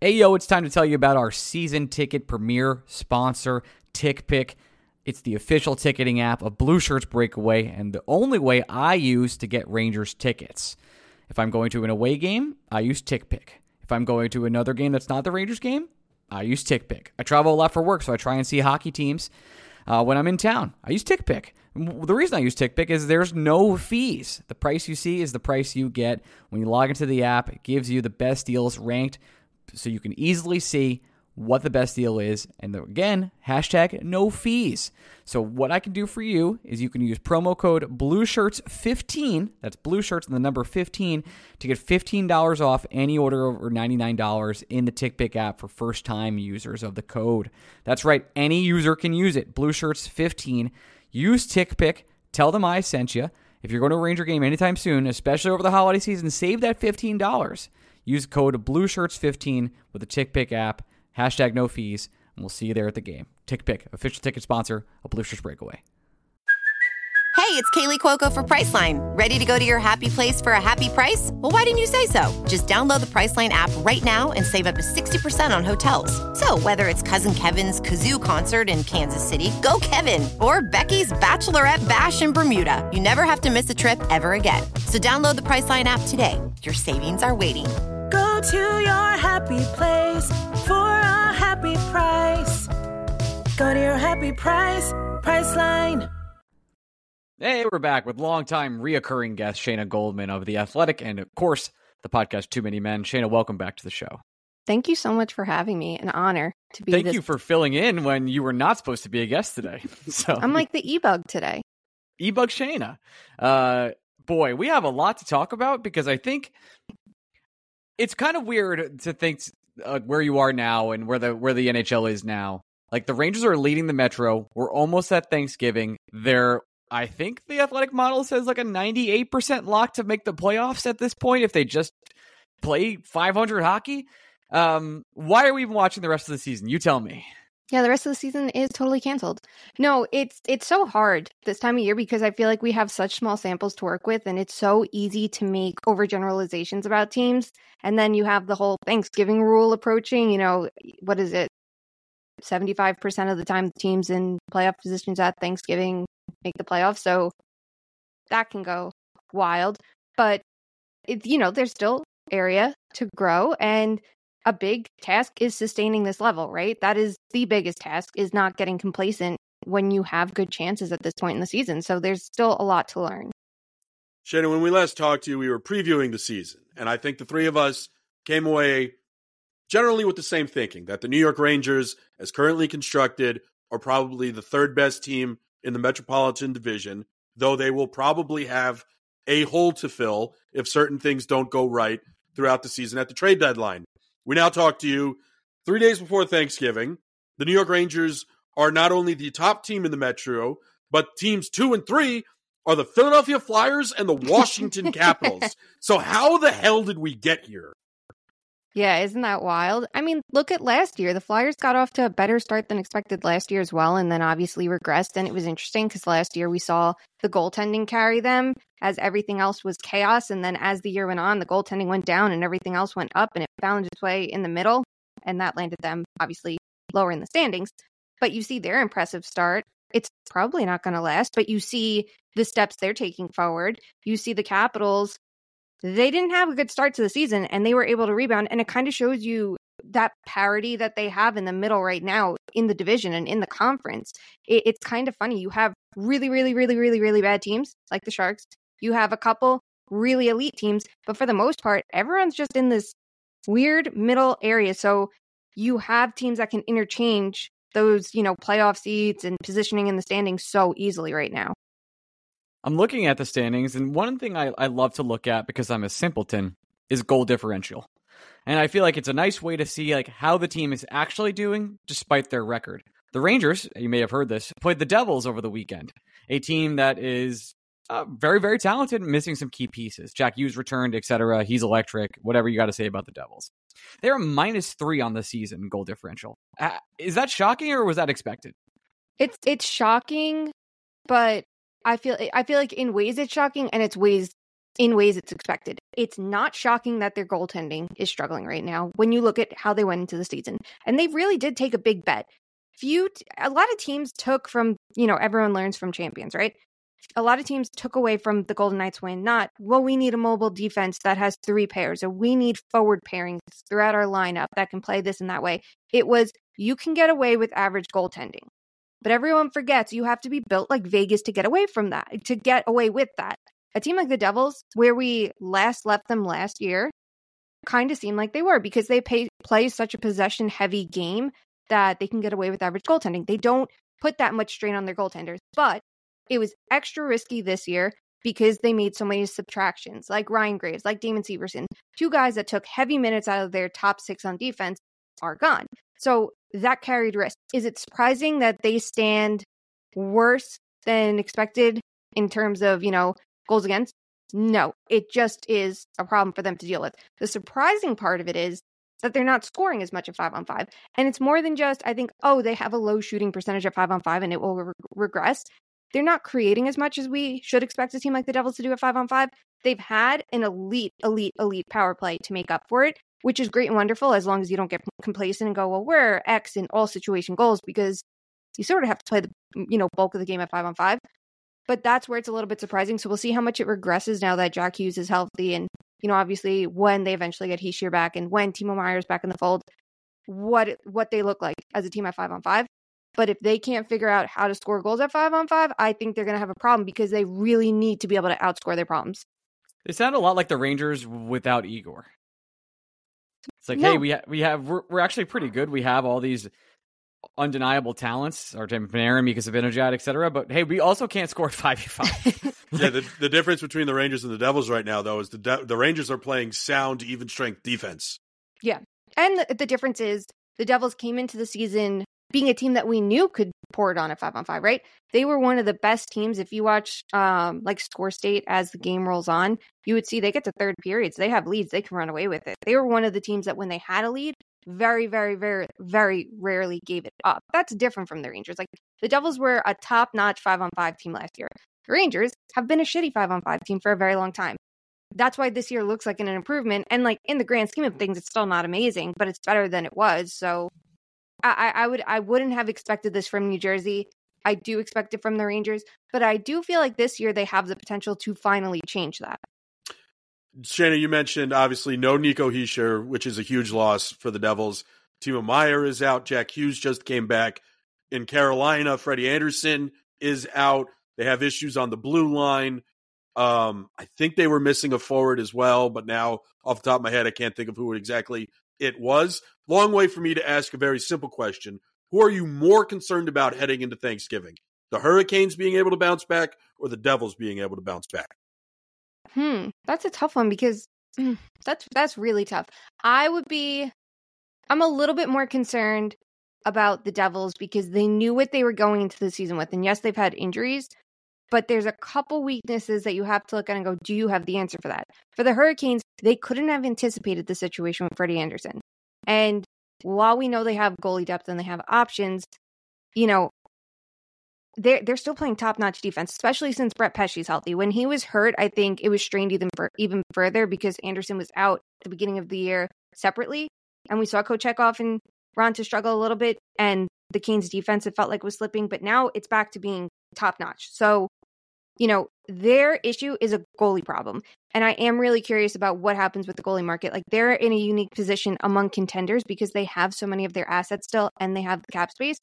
[SPEAKER 1] Hey, yo, it's time to tell you about our season ticket premier sponsor, TickPick. It's the official ticketing app of Blue Shirts Breakaway and the only way I use to get Rangers tickets. If I'm going to an away game, I use TickPick. If I'm going to another game that's not the Rangers game, I use TickPick. I travel a lot for work, so I try and see hockey teams. uh, when I'm in town. I use TickPick. The reason I use TickPick is there's no fees. The price you see is the price you get when you log into the app. It gives you the best deals ranked so you can easily see what the best deal is. And again, hashtag no fees. So what I can do for you is you can use promo code BlueShirts15, that's Blue Shirts and the number 15, to get $15 off any order over $99 in the TickPick app for first time users of the code. That's right, any user can use it. Blue Shirts 15. Use TickPick. Tell them I sent you. If you're going to a Ranger game anytime soon, especially over the holiday season, save that $15. Use code BlueShirts15 with the TickPick app. Hashtag no fees, and we'll see you there at the game. Tick pick, official ticket sponsor of Blue Shirts Breakaway.
[SPEAKER 4] Hey, it's Kaley Cuoco for Priceline. Ready to go to your happy place for a happy price? Well, why didn't you say so? Just download the Priceline app right now and save up to 60% on hotels. So, whether it's Cousin Kevin's Kazoo concert in Kansas City, go Kevin, or Becky's Bachelorette Bash in Bermuda, you never have to miss a trip ever again. So, download the Priceline app today. Your savings are waiting
[SPEAKER 5] Go to your happy place for a happy price. Go to your happy price, Priceline.
[SPEAKER 1] Hey, we're back with longtime reoccurring guest Shayna Goldman of The Athletic and, of course, the podcast Too Many Men. Shayna, welcome back to the show.
[SPEAKER 6] Thank you so much for having me. An honor to be.
[SPEAKER 1] Thank
[SPEAKER 6] this-
[SPEAKER 1] you for filling in when you were not supposed to be a guest today. So
[SPEAKER 6] I'm like the e-bug today.
[SPEAKER 1] ebug Shayna. Uh, boy, we have a lot to talk about because I think it's kind of weird to think uh, where you are now and where the where the NHL is now. Like the Rangers are leading the Metro. We're almost at Thanksgiving. They're I think the athletic model says like a 98% lock to make the playoffs at this point if they just play 500 hockey. Um, why are we even watching the rest of the season? You tell me.
[SPEAKER 6] Yeah, the rest of the season is totally canceled. No, it's it's so hard this time of year because I feel like we have such small samples to work with and it's so easy to make overgeneralizations about teams. And then you have the whole Thanksgiving rule approaching, you know, what is it? 75% of the time teams in playoff positions at Thanksgiving make the playoffs. So that can go wild, but it, you know, there's still area to grow and a big task is sustaining this level, right? That is the biggest task is not getting complacent when you have good chances at this point in the season. So there's still a lot to learn.
[SPEAKER 3] Shayna, when we last talked to you, we were previewing the season, and I think the three of us came away generally with the same thinking that the New York Rangers, as currently constructed, are probably the third best team in the Metropolitan Division, though they will probably have a hole to fill if certain things don't go right throughout the season at the trade deadline. We now talk to you three days before Thanksgiving. The New York Rangers are not only the top team in the Metro, but teams two and three are the Philadelphia Flyers and the Washington Capitals. So, how the hell did we get here?
[SPEAKER 6] Yeah, isn't that wild? I mean, look at last year. The Flyers got off to a better start than expected last year as well, and then obviously regressed. And it was interesting because last year we saw the goaltending carry them as everything else was chaos. And then as the year went on, the goaltending went down and everything else went up, and it found its way in the middle. And that landed them obviously lower in the standings. But you see their impressive start. It's probably not going to last, but you see the steps they're taking forward. You see the Capitals they didn't have a good start to the season and they were able to rebound. And it kind of shows you that parity that they have in the middle right now in the division and in the conference. It, it's kind of funny. You have really, really, really, really, really bad teams like the Sharks. You have a couple really elite teams, but for the most part, everyone's just in this weird middle area. So you have teams that can interchange those, you know, playoff seeds and positioning in the standings so easily right now.
[SPEAKER 1] I'm looking at the standings, and one thing I, I love to look at because I'm a simpleton is goal differential. And I feel like it's a nice way to see like how the team is actually doing despite their record. The Rangers, you may have heard this, played the Devils over the weekend, a team that is uh, very, very talented, missing some key pieces. Jack Hughes returned, etc. He's electric. Whatever you got to say about the Devils, they're minus three on the season goal differential. Uh, is that shocking or was that expected?
[SPEAKER 6] It's it's shocking, but I feel I feel like in ways it's shocking, and it's ways in ways it's expected. It's not shocking that their goaltending is struggling right now when you look at how they went into the season, and they really did take a big bet. Few, a lot of teams took from you know everyone learns from champions, right? A lot of teams took away from the Golden Knights win. Not well, we need a mobile defense that has three pairs, or we need forward pairings throughout our lineup that can play this and that way. It was you can get away with average goaltending But everyone forgets you have to be built like Vegas to get away from that, to get away with that. A team like the Devils, where we last left them last year, kind of seemed like they were because they pay, play such a possession heavy game that they can get away with average goaltending. They don't put that much strain on their goaltenders, but it was extra risky this year because they made so many subtractions, like Ryan Graves, like Damon Severson, two guys that took heavy minutes out of their top six on defense are gone. So that carried risk. Is it surprising that they stand worse than expected in terms of, you know, goals against? No, it just is a problem for them to deal with. The surprising part of it is that they're not scoring as much at five on five. And it's more than just, I think, oh, they have a low shooting percentage at five on five and it will re- regress. They're not creating as much as we should expect a team like the Devils to do at five on five. They've had an elite, elite, elite power play to make up for it, which is great and wonderful as long as you don't get complacent and go, well, we're X in all situation goals because you sort of have to play the you know bulk of the game at five on five. But that's where it's a little bit surprising. So we'll see how much it regresses now that Jack Hughes is healthy and you know, obviously when they eventually get Hischier back and when Timo Meier's back in the fold, what what they look like as a team at five on five. But if they can't figure out how to score goals at five on five, I think they're going to have a problem because they really need to be able to outscore their problems.
[SPEAKER 1] They sound a lot like the Rangers without Igor. It's like,
[SPEAKER 6] No.
[SPEAKER 1] hey, we ha- we have we're, we're actually pretty good. We have all these undeniable talents, our Artem Panarin, Mika Zibanejad, etc. But hey, we also can't score five v five.
[SPEAKER 3] yeah, the, the difference between the Rangers and the Devils right now, though, is the De- the Rangers are playing sound, even strength defense.
[SPEAKER 6] Yeah, and the, the difference is the Devils came into the season being a team that we knew could pour it on at five on five, right? They were one of the best teams. If you watch um, like score state as the game rolls on, you would see they get to third periods. They have leads. They can run away with it. They were one of the teams that when they had a lead, very, very, very, very rarely gave it up. That's different from the Rangers. Like the Devils were a top notch five on five team last year. The Rangers have been a shitty five on five team for a very long time. That's why this year looks like an improvement. And like in the grand scheme of things, it's still not amazing, but it's better than it was. So I, I would I wouldn't have expected this from New Jersey. I do expect it from the Rangers, but I do feel like this year they have the potential to finally change that.
[SPEAKER 3] Shayna, you mentioned obviously no Nico Hischier, which is a huge loss for the Devils. Timo Meier is out. Jack Hughes just came back. In Carolina, Freddie Andersen is out. They have issues on the blue line. Um, I think they were missing a forward as well, but now off the top of my head, I can't think of who exactly it was. Long way for me to ask a very simple question. Who are you more concerned about heading into Thanksgiving? The Hurricanes being able to bounce back or the Devils being able to bounce back?
[SPEAKER 6] Hmm, that's a tough one because mm, that's that's really tough. I would be I'm a little bit more concerned about the Devils because they knew what they were going into the season with. And yes, they've had injuries, but there's a couple weaknesses that you have to look at and go, do you have the answer for that? For the Hurricanes, they couldn't have anticipated the situation with Freddie Andersen. And while we know they have goalie depth and they have options, you know, they're they're still playing top notch defense, especially since Brett Pesce's healthy. When he was hurt, I think it was strained even even further because Andersen was out at the beginning of the year separately, and we saw Kochetkov and Raanta struggle a little bit, and the Canes defense it felt like was slipping, but now it's back to being top notch. So, you know, their issue is a goalie problem, and I am really curious about what happens with the goalie market. Like they're in a unique position among contenders because they have so many of their assets still, and they have the cap space.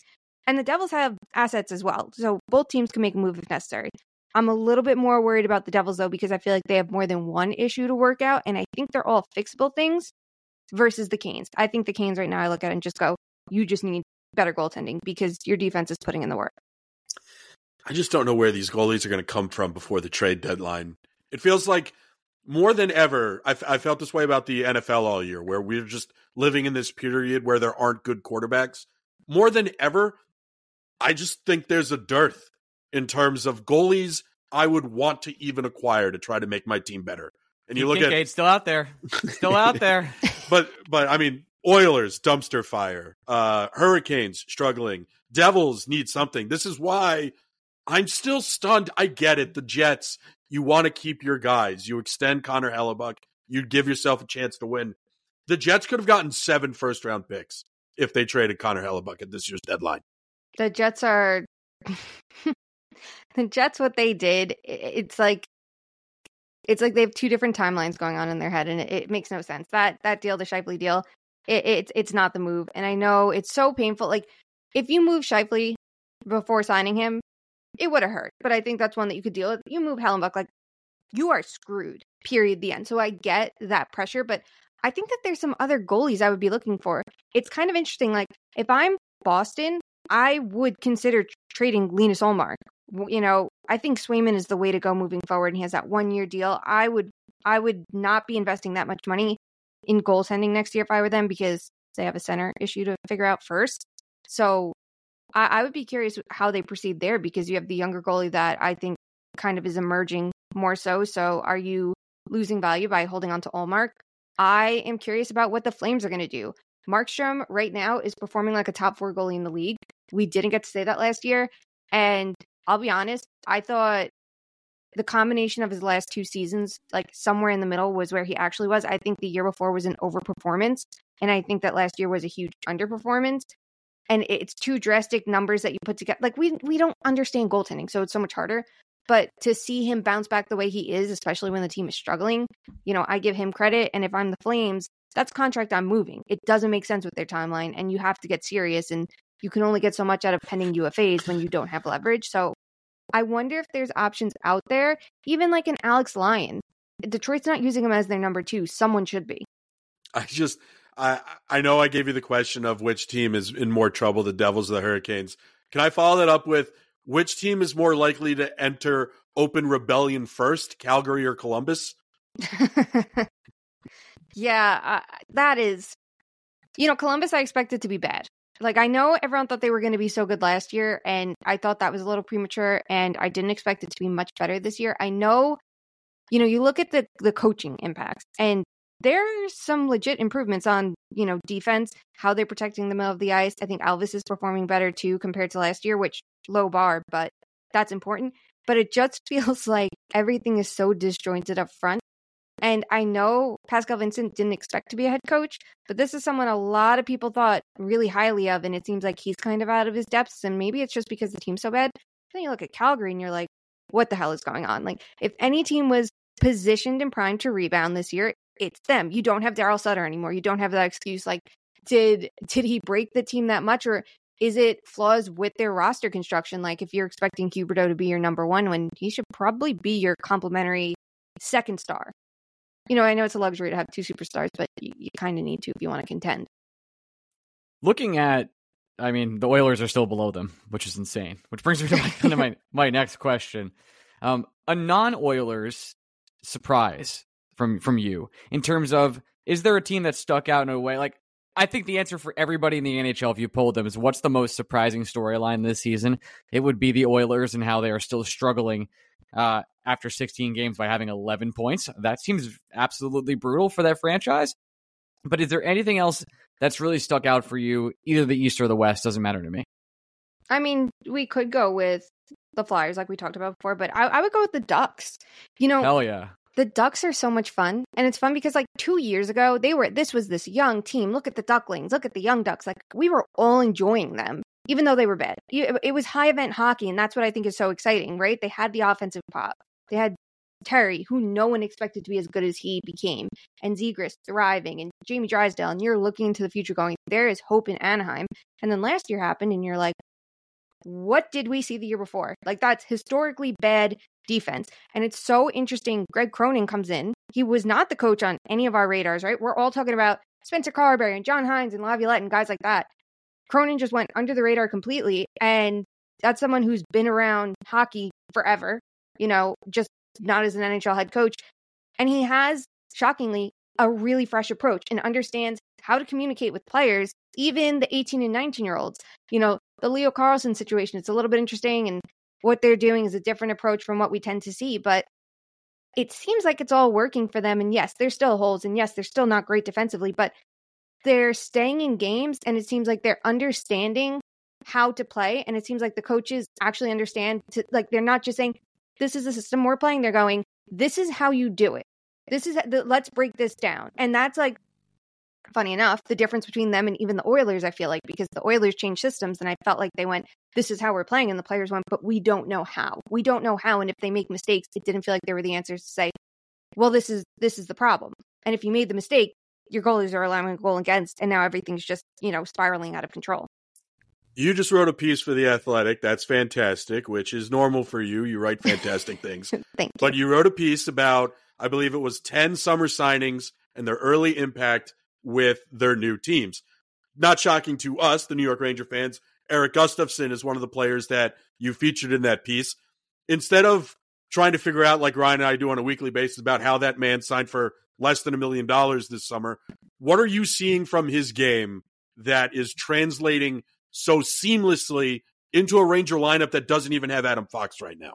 [SPEAKER 6] And the Devils have assets as well. So both teams can make a move if necessary. I'm a little bit more worried about the Devils though, because I feel like they have more than one issue to work out. And I think they're all fixable things versus the Canes. I think the Canes right now, I look at and just go, you just need better goaltending because your defense is putting in the work.
[SPEAKER 3] I just don't know where these goalies are going to come from before the trade deadline. It feels like more than ever, I, I felt this way about the NFL all year, where we're just living in this period where there aren't good quarterbacks. More than ever, I just think there's a dearth in terms of goalies I would want to even acquire to try to make my team better. And you look at
[SPEAKER 1] still out there, still out there.
[SPEAKER 3] but but I mean Oilers dumpster fire, uh Hurricanes struggling, Devils need something. This is why I'm still stunned. I get it. The Jets, you want to keep your guys. You extend Connor Hellebuyck. You'd give yourself a chance to win. The Jets could have gotten seven first round picks if they traded Connor Hellebuyck at this year's deadline.
[SPEAKER 6] The Jets are the Jets. What they did, it's like it's like they have two different timelines going on in their head, and it, it makes no sense. That that deal, the Scheifele deal, it, it's it's not the move. And I know it's so painful. Like if you move Scheifele, before signing him, it would have hurt. But I think that's one that you could deal with. You move Hellebuyck, like you are screwed. Period. The end. So I get that pressure, but I think that there's some other goalies I would be looking for. It's kind of interesting. Like if I'm Boston, I would consider tr- trading Linus Ullmark. You know, I think Swayman is the way to go moving forward, and he has that one year deal. I would, I would not be investing that much money in goaltending next year if I were them because they have a center issue to figure out first. So I, I would be curious how they proceed there because you have the younger goalie that I think kind of is emerging more so. So are you losing value by holding on to Ullmark? I am curious about what the Flames are going to do. Markstrom right now is performing like a top four goalie in the league. We didn't get to say that last year. And I'll be honest, I thought the combination of his last two seasons, like somewhere in the middle, was where he actually was. I think the year before was an overperformance. And I think that last year was a huge underperformance. And it's two drastic numbers that you put together. Like we we don't understand goaltending, so it's so much harder. But to see him bounce back the way he is, especially when the team is struggling, you know, I give him credit. And if I'm the Flames, that's contract I'm moving. It doesn't make sense with their timeline, and you have to get serious. And you can only get so much out of pending UFAs when you don't have leverage. So I wonder if there's options out there, even like an Alex Lyon. Detroit's not using him as their number two. Someone should be.
[SPEAKER 3] I just I I know I gave you the question of which team is in more trouble, the Devils or the Hurricanes. Can I follow that up with which team is more likely to enter open rebellion first, Calgary or Columbus?
[SPEAKER 6] yeah, uh, that is. You know, Columbus, I expected to be bad. Like, I know everyone thought they were going to be so good last year, and I thought that was a little premature, and I didn't expect it to be much better this year. I know, you know, you look at the the coaching impacts, and there's some legit improvements on, you know, defense, how they're protecting the middle of the ice. I think Elvis is performing better too compared to last year, which low bar, but that's important. But it just feels like everything is so disjointed up front. And I know Pascal Vincent didn't expect to be a head coach, but this is someone a lot of people thought really highly of. And it seems like he's kind of out of his depths. And maybe it's just because the team's so bad. Then you look at Calgary and you're like, what the hell is going on? Like, if any team was positioned and primed to rebound this year, it's them. You don't have Daryl Sutter anymore. You don't have that excuse like, did did he break the team that much or is it flaws with their roster construction? Like if you're expecting Huberdeau to be your number one when he should probably be your complimentary second star. You know, I know it's a luxury to have two superstars, but you, you kind of need to if you want to contend.
[SPEAKER 1] Looking at, I mean, the Oilers are still below them, which is insane. Which brings me to my, to my, my next question. Um, a non-Oilers surprise from from you in terms of is there a team that stuck out in a way like I think the answer for everybody in the NHL, if you polled them, is what's the most surprising storyline this season? It would be the Oilers and how they are still struggling uh, after 16 games by having 11 points. That seems absolutely brutal for that franchise. But is there anything else that's really stuck out for you, either the East or the West? Doesn't matter to me.
[SPEAKER 6] I mean, we could go with the Flyers, like we talked about before, but I, I would go with the Ducks. You know,
[SPEAKER 1] hell yeah
[SPEAKER 6] the Ducks are so much fun. And it's fun because like 2 years ago, they were this was this young team. Look at the Ducklings, look at the young Ducks. Like we were all enjoying them even though they were bad. It was high event hockey and that's what I think is so exciting, right? They had the offensive pop. They had Terry, who no one expected to be as good as he became, and Zegras thriving, and Jamie Drysdale, and you're looking into the future going, there is hope in Anaheim. And then last year happened, and you're like, what did we see the year before? Like, that's historically bad defense. And it's so interesting. Greg Cronin comes in. He was not the coach on any of our radars, right? We're all talking about Spencer Carbery and John Hynes and Laviolette and guys like that. Cronin just went under the radar completely. And that's someone who's been around hockey forever, you know, just not as an NHL head coach. And he has, shockingly, a really fresh approach and understands how to communicate with players, even the 18 and 19 year olds. You know, the Leo Carlsson situation, it's a little bit interesting. And what they're doing is a different approach from what we tend to see. But it seems like it's all working for them. And yes, there's still holes. And yes, they're still not great defensively, but they're staying in games. And it seems like they're understanding how to play. And it seems like the coaches actually understand to like, they're not just saying, this is the system we're playing. They're going, this is how you do it. This is let's break this down. And that's like funny enough, the difference between them and even the Oilers, I feel like, because the Oilers changed systems and I felt like they went, this is how we're playing. And the players went, but we don't know how. We don't know how. And if they make mistakes, it didn't feel like there were the answers to say, well, this is this is the problem. And if you made the mistake, your goalies are allowing a goal against, and now everything's just, you know, spiraling out of control.
[SPEAKER 3] You just wrote a piece for The Athletic. That's fantastic, which is normal for you. You write fantastic things.
[SPEAKER 6] Thank you.
[SPEAKER 3] But you wrote a piece about, I believe it was 10 summer signings and their early impact with their new teams. Not shocking to us, the New York Ranger fans. Erik Gustafsson is one of the players that you featured in that piece. Instead of trying to figure out, like Ryan and I do on a weekly basis, about how that man signed for less than a million dollars this summer, what are you seeing from his game that is translating so seamlessly into a Ranger lineup that doesn't even have Adam Fox right now?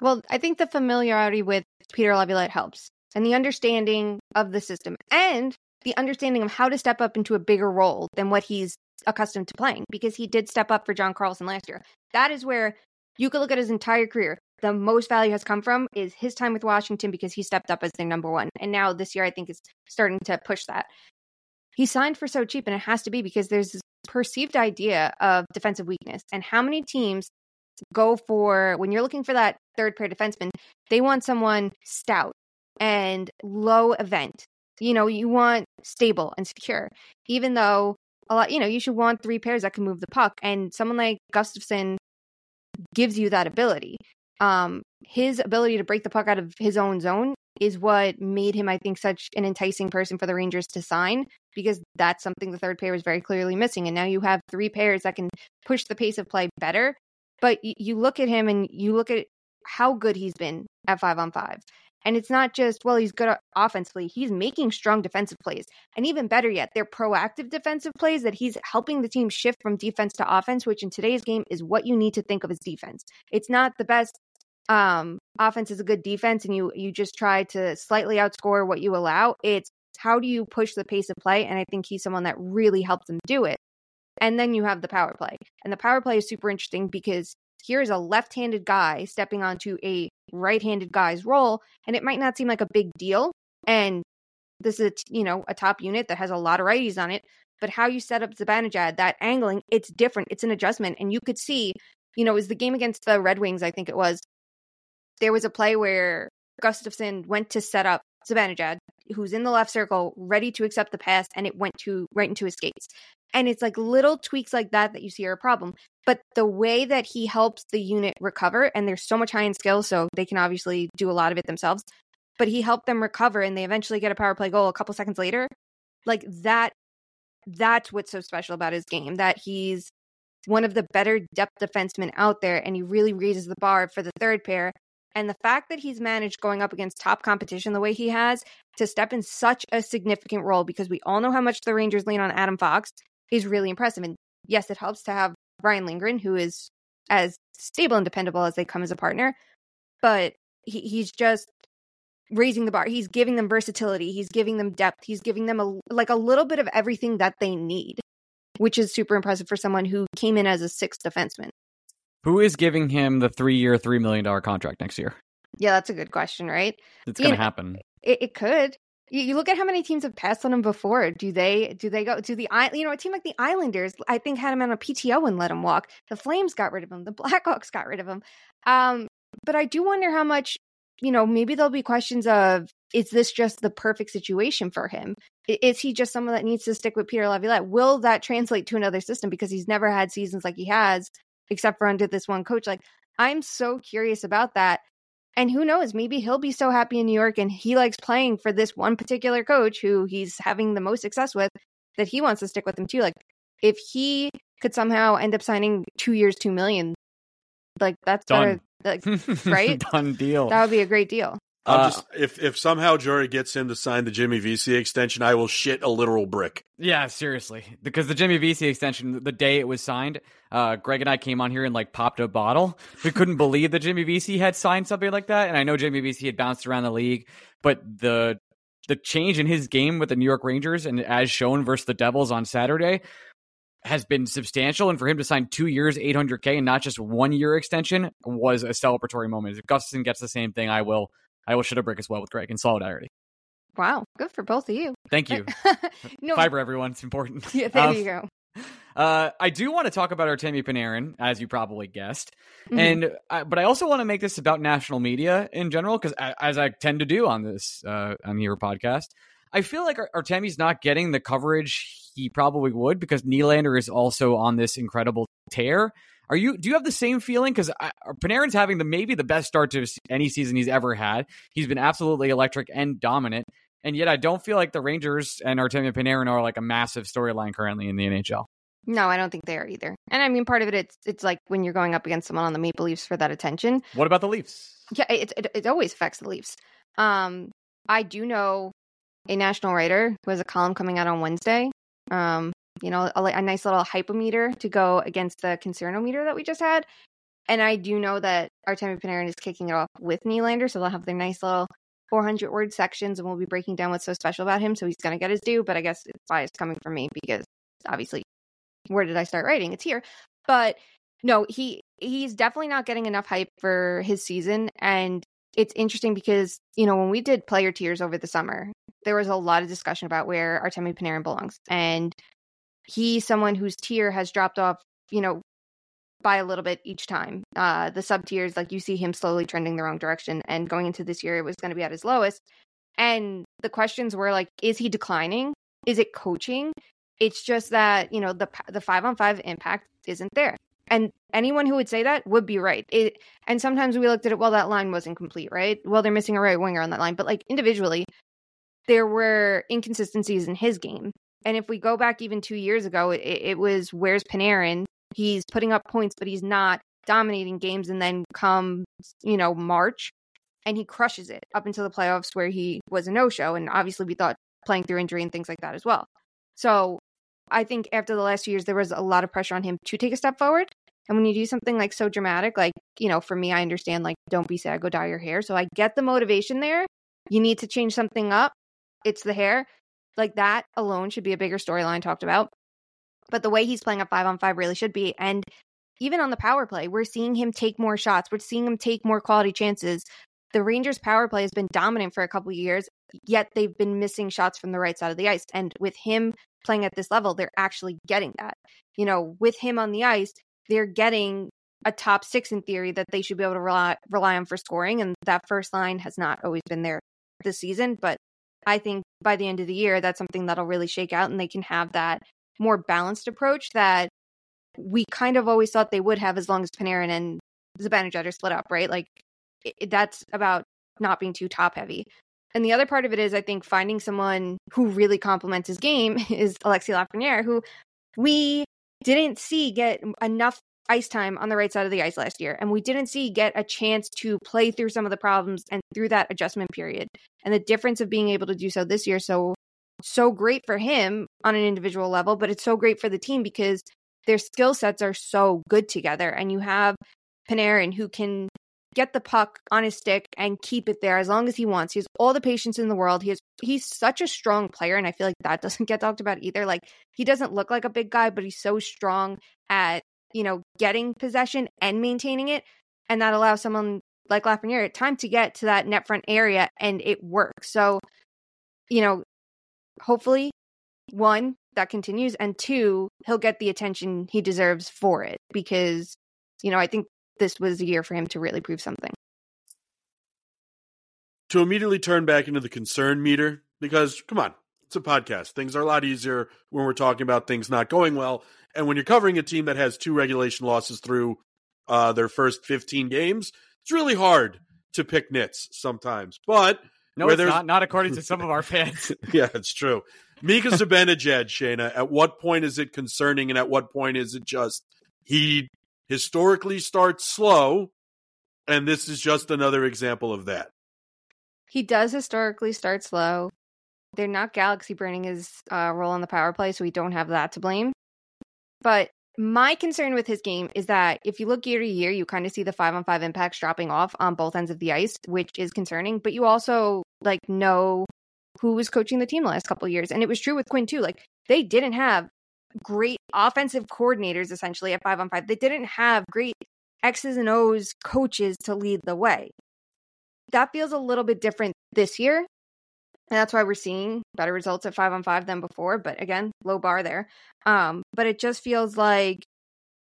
[SPEAKER 6] Well, I think the familiarity with Peter Laviolette helps and the understanding of the system and the understanding of how to step up into a bigger role than what he's accustomed to playing because he did step up for John Carlson last year. That is where you could look at his entire career. The most value has come from is his time with Washington because he stepped up as their number one. And now this year, I think is starting to push that. He signed for so cheap, and it has to be because there's this perceived idea of defensive weakness. And how many teams go for, when you're looking for that third pair defenseman, they want someone stout and low event. You know, you want stable and secure, even though a lot, you know, you should want three pairs that can move the puck. And someone like Gustafsson gives you that ability. Um, his ability to break the puck out of his own zone is what made him, I think, such an enticing person for the Rangers to sign because that's something the third pair was very clearly missing. And now you have three pairs that can push the pace of play better. But you look at him and you look at how good he's been at five on five. And it's not just, well, he's good offensively. He's making strong defensive plays. And even better yet, they're proactive defensive plays that he's helping the team shift from defense to offense, which in today's game is what you need to think of as defense. It's not the best um, offense is a good defense and you you just try to slightly outscore what you allow. It's how do you push the pace of play? And I think he's someone that really helps them do it. And then you have the power play. And the power play is super interesting because here's a left-handed guy stepping onto a right-handed guy's role and it might not seem like a big deal and this is you know a top unit that has a lot of righties on it but how you set up Zibanejad, that angling, it's different. It's an adjustment. And you could see, you know, it was the game against the Red Wings, I think it was. There was a play where Gustafsson went to set up Zibanejad, who's in the left circle, ready to accept the pass, and it went to right into his skates. And it's like little tweaks like that that you see are a problem. But the way that he helps the unit recover, and there's so much high end skill, so they can obviously do a lot of it themselves. But he helped them recover, and they eventually get a power play goal a couple seconds later. Like that, that's what's so special about his game. That he's one of the better depth defensemen out there, and he really raises the bar for the third pair. And the fact that he's managed going up against top competition the way he has to step in such a significant role, because we all know how much the Rangers lean on Adam Fox, is really impressive. And yes, it helps to have Ryan Lindgren, who is as stable and dependable as they come as a partner, but he, he's just raising the bar. He's giving them versatility. He's giving them depth. He's giving them a like a little bit of everything that they need, which is super impressive for someone who came in as a sixth defenseman.
[SPEAKER 1] Who is giving him the three-year, three million dollar contract next year?
[SPEAKER 6] Yeah, that's a good question, right?
[SPEAKER 1] It's going to happen.
[SPEAKER 6] It, it could. You, look at how many teams have passed on him before. Do they? Do they go? Do the you know a team like the Islanders? I think had him on a PTO and let him walk. The Flames got rid of him. The Blackhawks got rid of him. Um, but I do wonder how much. You know, maybe there'll be questions of is this just the perfect situation for him? Is he just someone that needs to stick with Peter Laviolette? Will that translate to another system because he's never had seasons like he has, except for under this one coach? Like, I'm so curious about that. And who knows, maybe he'll be so happy in New York and he likes playing for this one particular coach who he's having the most success with that he wants to stick with him too. Like if he could somehow end up signing two years, two million, like that's
[SPEAKER 1] Done.
[SPEAKER 6] better. Like right?
[SPEAKER 1] Done deal.
[SPEAKER 6] that would be a great deal.
[SPEAKER 3] I'm
[SPEAKER 1] Uh,
[SPEAKER 3] just if if somehow Drury gets him to sign the Jimmy Vesey extension, I will shit a literal brick.
[SPEAKER 1] Yeah, seriously. Because the Jimmy Vesey extension, the day it was signed, uh, Greg and I came on here and like popped a bottle. We couldn't believe that Jimmy Vesey had signed something like that. And I know Jimmy Vesey had bounced around the league, but the the change in his game with the New York Rangers and as shown versus the Devils on Saturday has been substantial. And for him to sign two years, 800K and not just one year extension was a celebratory moment. If Gustafsson gets the same thing, I will. I will shit a brick as well with Greg in solidarity.
[SPEAKER 6] Wow, good for both of you.
[SPEAKER 1] Thank you.
[SPEAKER 6] no,
[SPEAKER 1] Fiber, everyone. It's important.
[SPEAKER 6] Yeah, there
[SPEAKER 1] Um,
[SPEAKER 6] you go.
[SPEAKER 1] Uh, I do want to talk about Artemi Panarin, as you probably guessed,
[SPEAKER 6] Mhm.
[SPEAKER 1] and I, but I also want to make this about national media in general, because as I tend to do on this uh, on your podcast, I feel like Ar- Artemi's not getting the coverage he probably would because Nylander is also on this incredible tear. Are you? Do you have the same feeling? Because Panarin's having the maybe the best start to any season he's ever had. He's been absolutely electric and dominant, and yet I don't feel like the Rangers and Artemi Panarin are like a massive storyline currently in the NHL.
[SPEAKER 6] No, I don't think they are either. And I mean, part of it, it's it's like when you're going up against someone on the Maple Leafs for that attention.
[SPEAKER 1] What about the Leafs?
[SPEAKER 6] Yeah, it it, it always affects the Leafs. Um, I do know a national writer who has a column coming out on Wednesday. Um, you know, a, a nice little hypometer to go against the concernometer that we just had. And I do know that Artemi Panarin is kicking it off with Nylander, so they'll have their nice little 400 word sections, and we'll be breaking down what's so special about him. So he's going to get his due, but I guess it's bias coming from me because obviously, where did I start writing? It's here. But no, he he's definitely not getting enough hype for his season, and it's interesting because you know when we did player tiers over the summer, there was a lot of discussion about where Artemi Panarin belongs, and he's someone whose tier has dropped off, you know, by a little bit each time. Uh, the sub tiers, like you see him slowly trending the wrong direction, and going into this year, it was going to be at his lowest. And the questions were like, is he declining? Is it coaching? It's just that you know the the five on five impact isn't there. And anyone who would say that would be right. It, and sometimes we looked at it, well, that line wasn't complete, right? Well, they're missing a right winger on that line. But like individually, there were inconsistencies in his game. And if we go back even two years ago, it, it was where's Panarin? He's putting up points, but he's not dominating games. And then come, you know, March, and he crushes it up until the playoffs where he was a no show. And obviously, we thought playing through injury and things like that as well. So I think after the last few years, there was a lot of pressure on him to take a step forward. And when you do something like so dramatic, like, you know, for me, I understand, like, don't be sad, go dye your hair. So I get the motivation there. You need to change something up. It's the hair. Like that alone should be a bigger storyline talked about. But the way he's playing at five on five really should be. And even on the power play, we're seeing him take more shots. We're seeing him take more quality chances. The Rangers' power play has been dominant for a couple years, yet they've been missing shots from the right side of the ice. And with him playing at this level, they're actually getting that. You know, with him on the ice, they're getting a top six in theory that they should be able to rely, rely on for scoring. And that first line has not always been there this season. But I think by the end of the year, that's something that'll really shake out and they can have that more balanced approach that we kind of always thought they would have as long as Panarin and Zibanejad are split up, right? Like it, that's about not being too top heavy. And the other part of it is, I think, finding someone who really complements his game is Alexi Lafreniere, who we didn't see get enough ice time on the right side of the ice last year. And we didn't see get a chance to play through some of the problems and through that adjustment period. And the difference of being able to do so this year, so so great for him on an individual level, but it's so great for the team because their skill sets are so good together. And you have Panarin who can get the puck on his stick and keep it there as long as he wants. He has all the patience in the world. He has he's such a strong player, and I feel like that doesn't get talked about either. Like he doesn't look like a big guy, but he's so strong at you know, getting possession and maintaining it. And that allows someone like Lafreniere time to get to that net front area and it works. So, you know, hopefully, one, that continues, and two, he'll get the attention he deserves for it because, you know, I think this was a year for him to really prove something.
[SPEAKER 3] To immediately turn back into the concern meter, because come on, it's a podcast. Things are a lot easier when we're talking about things not going well. And when you're covering a team that has two regulation losses through uh, their first 15 games, it's really hard to pick nits sometimes. But
[SPEAKER 1] no, it's not. Not according to some of our fans.
[SPEAKER 3] yeah, it's true. Mika Zibanejad, Shayna. At what point is it concerning, and at what point is it just he historically starts slow, and this is just another example of that.
[SPEAKER 6] He does historically start slow. They're not galaxy braining his uh, role on the power play, so we don't have that to blame. But my concern with his game is that if you look year to year, you kind of see the five on five impacts dropping off on both ends of the ice, which is concerning. But you also like know who was coaching the team the last couple years, and it was true with Quinn too. Like they didn't have great offensive coordinators essentially at five on five. They didn't have great X's and O's coaches to lead the way. That feels a little bit different this year. And that's why we're seeing better results at five on five than before. But again, low bar there. Um, but it just feels like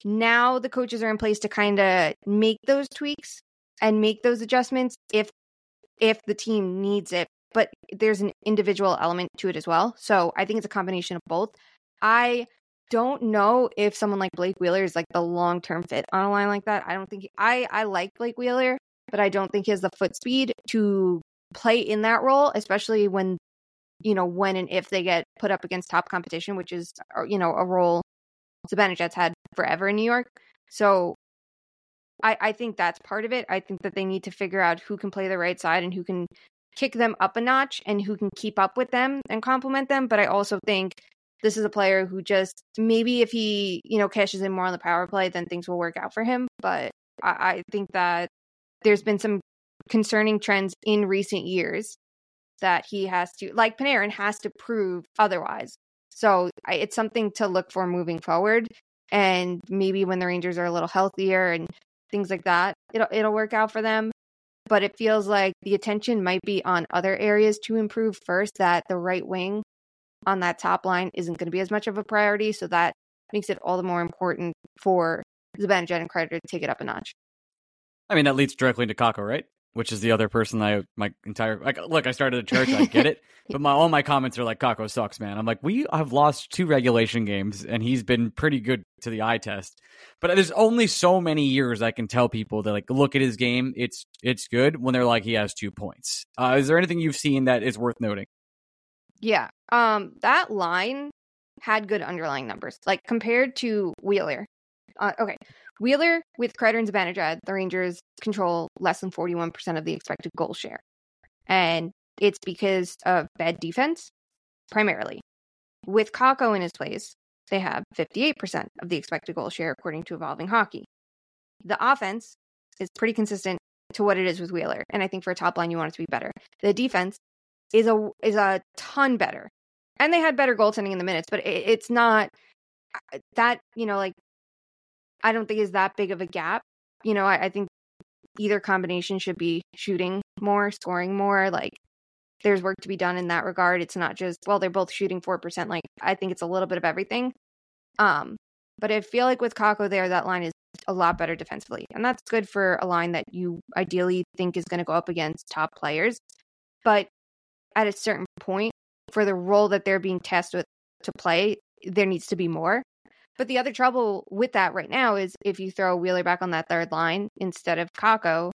[SPEAKER 6] now the coaches are in place to kind of make those tweaks and make those adjustments if if the team needs it. But there's an individual element to it as well. So I think it's a combination of both. I don't know if someone like Blake Wheeler is like the long term fit on a line like that. I don't think he, I I like Blake Wheeler, but I don't think he has the foot speed to play in that role, especially when you know when and if they get put up against top competition, which is uh, you know a role Zibanejad's had forever in New York. So I I think that's part of it. I think that they need to figure out who can play the right side and who can kick them up a notch and who can keep up with them and complement them. But I also think this is a player who just maybe if he, you know, cashes in more on the power play, then things will work out for him. But I, I think that there's been some concerning trends in recent years that he has to, like Panarin, has to prove otherwise. So I, it's something to look for moving forward. And maybe when the Rangers are a little healthier and things like that, it'll it'll work out for them. But it feels like the attention might be on other areas to improve first. That the right wing on that top line isn't going to be as much of a priority. So that makes it all the more important for Zibanejad and Kreider to take it up a notch.
[SPEAKER 1] I mean, that leads directly to Kakko, right? Which is the other person I my entire like. Look, I started a church, I get it, but my all my comments are like Kakko sucks, man. I'm like, we have lost two regulation games, and he's been pretty good to the eye test. But there's only so many years I can tell people that like look at his game, it's it's good when they're like he has two points. Uh, is there anything you've seen that is worth noting?
[SPEAKER 6] Yeah. Um, that line had good underlying numbers, like compared to Wheeler. Uh, okay, Wheeler with Kreider and Zibanejad, the Rangers control less than forty-one percent of the expected goal share, and it's because of bad defense, primarily. With Kakko in his place, they have fifty-eight percent of the expected goal share, according to Evolving Hockey. The offense is pretty consistent to what it is with Wheeler, and I think for a top line, you want it to be better. The defense is a is a ton better, and they had better goaltending in the minutes, but it, it's not uh, that you know like I don't think is that big of a gap. You know, I, I think either combination should be shooting more, scoring more. Like there's work to be done in that regard. It's not just well they're both shooting four percent. Like I think it's a little bit of everything. Um, but I feel like with Kakko there, that line is a lot better defensively, and that's good for a line that you ideally think is going to go up against top players. But at a certain point, for the role that they're being tasked with to play, there needs to be more. But the other trouble with that right now is if you throw Wheeler back on that third line instead of Kakko,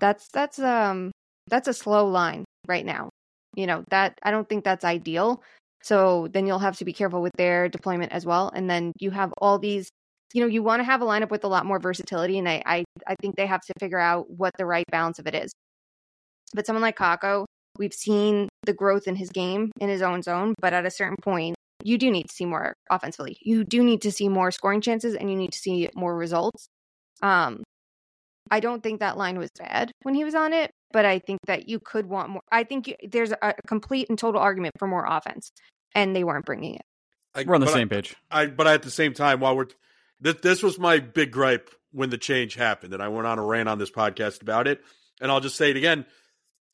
[SPEAKER 6] that's that's um that's a slow line right now. You know, that I don't think that's ideal. So then you'll have to be careful with their deployment as well. And then you have all these you know, you want to have a lineup with a lot more versatility, and I, I I think they have to figure out what the right balance of it is. But someone like Kakko, we've seen the growth in his game in his own zone, but at a certain point, you do need to see more offensively. You do need to see more scoring chances and you need to see more results. Um, I don't think that line was bad when he was on it, but I think that you could want more. I think you, there's a complete and total argument for more offense, and they weren't bringing it.
[SPEAKER 3] I,
[SPEAKER 1] We're on the same
[SPEAKER 3] I,
[SPEAKER 1] page.
[SPEAKER 3] I but at the same time, while we're this, this was my big gripe when the change happened, and I went on a rant on this podcast about it. And I'll just say it again: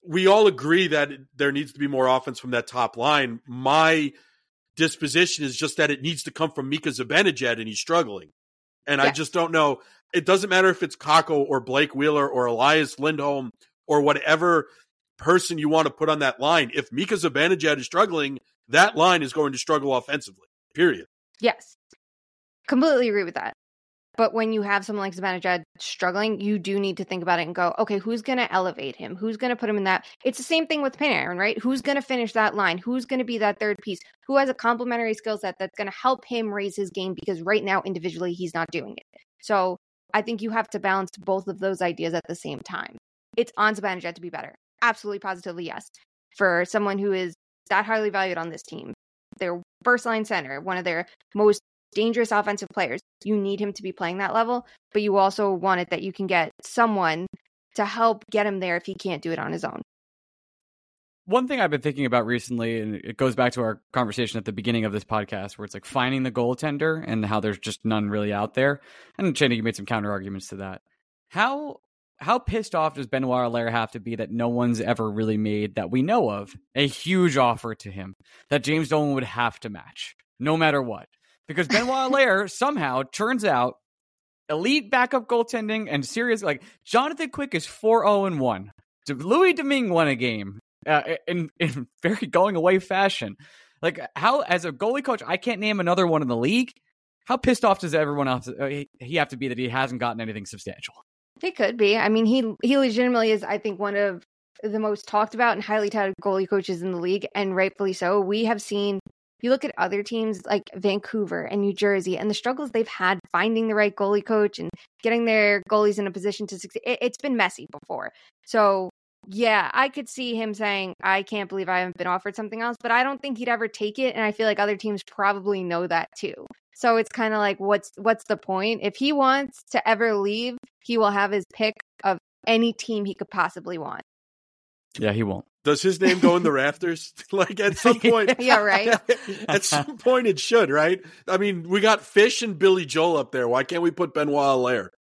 [SPEAKER 3] we all agree that there needs to be more offense from that top line. My disposition is just that it needs to come from Mika Zibanejad, and he's struggling. And I just don't know. It doesn't matter if it's Kakko or Blake Wheeler or Elias Lindholm or whatever person you want to put on that line. If Mika Zibanejad is struggling, that line is going to struggle offensively. Period.
[SPEAKER 6] Yes, completely agree with that. But when you have someone like Zibanejad struggling, you do need to think about it and go, okay, who's going to elevate him? Who's going to put him in that? It's the same thing with Panarin, right? Who's going to finish that line? Who's going to be that third piece? Who has a complementary skill set that's going to help him raise his game? Because right now, individually, he's not doing it. So I think you have to balance both of those ideas at the same time. It's on Zibanejad to be better. Absolutely, positively, yes. For someone who is that highly valued on this team, their first line center, one of their most dangerous offensive players. You need him to be playing that level, but you also want it that you can get someone to help get him there if he can't do it on his own.
[SPEAKER 1] One thing I've been thinking about recently, and it goes back to our conversation at the beginning of this podcast, where it's like finding the goaltender and how there's just none really out there. And Shayna, you made some counter arguments to that. How how pissed off does Benoit Allaire have to be that no one's ever really made that we know of a huge offer to him that James Dolan would have to match, no matter what? Because Benoit Allaire somehow turns out elite backup goaltending and serious like Jonathan Quick is 4-0 and 1. Louis Domingue won a game uh, in in very going away fashion. Like, how as a goalie coach, I can't name another one in the league. How pissed off does everyone else uh, he, he have to be that he hasn't gotten anything substantial?
[SPEAKER 6] He could be. I mean, he he legitimately is. I think one of the most talked about and highly touted goalie coaches in the league, and rightfully so. We have seen. You look at other teams like Vancouver and New Jersey, and the struggles they've had finding the right goalie coach and getting their goalies in a position to succeed. It, it's been messy before. So yeah, I could see him saying, I can't believe I haven't been offered something else, but I don't think he'd ever take it. And I feel like other teams probably know that too. So it's kind of like, what's what's the point? If he wants to ever leave, he will have his pick of any team he could possibly want.
[SPEAKER 1] Yeah, he won't.
[SPEAKER 3] Does his name go in the rafters? like at some point.
[SPEAKER 6] Yeah, right.
[SPEAKER 3] at some point it should, right? I mean, we got Fish and Billy Joel up there. Why can't we put Benoit Allaire?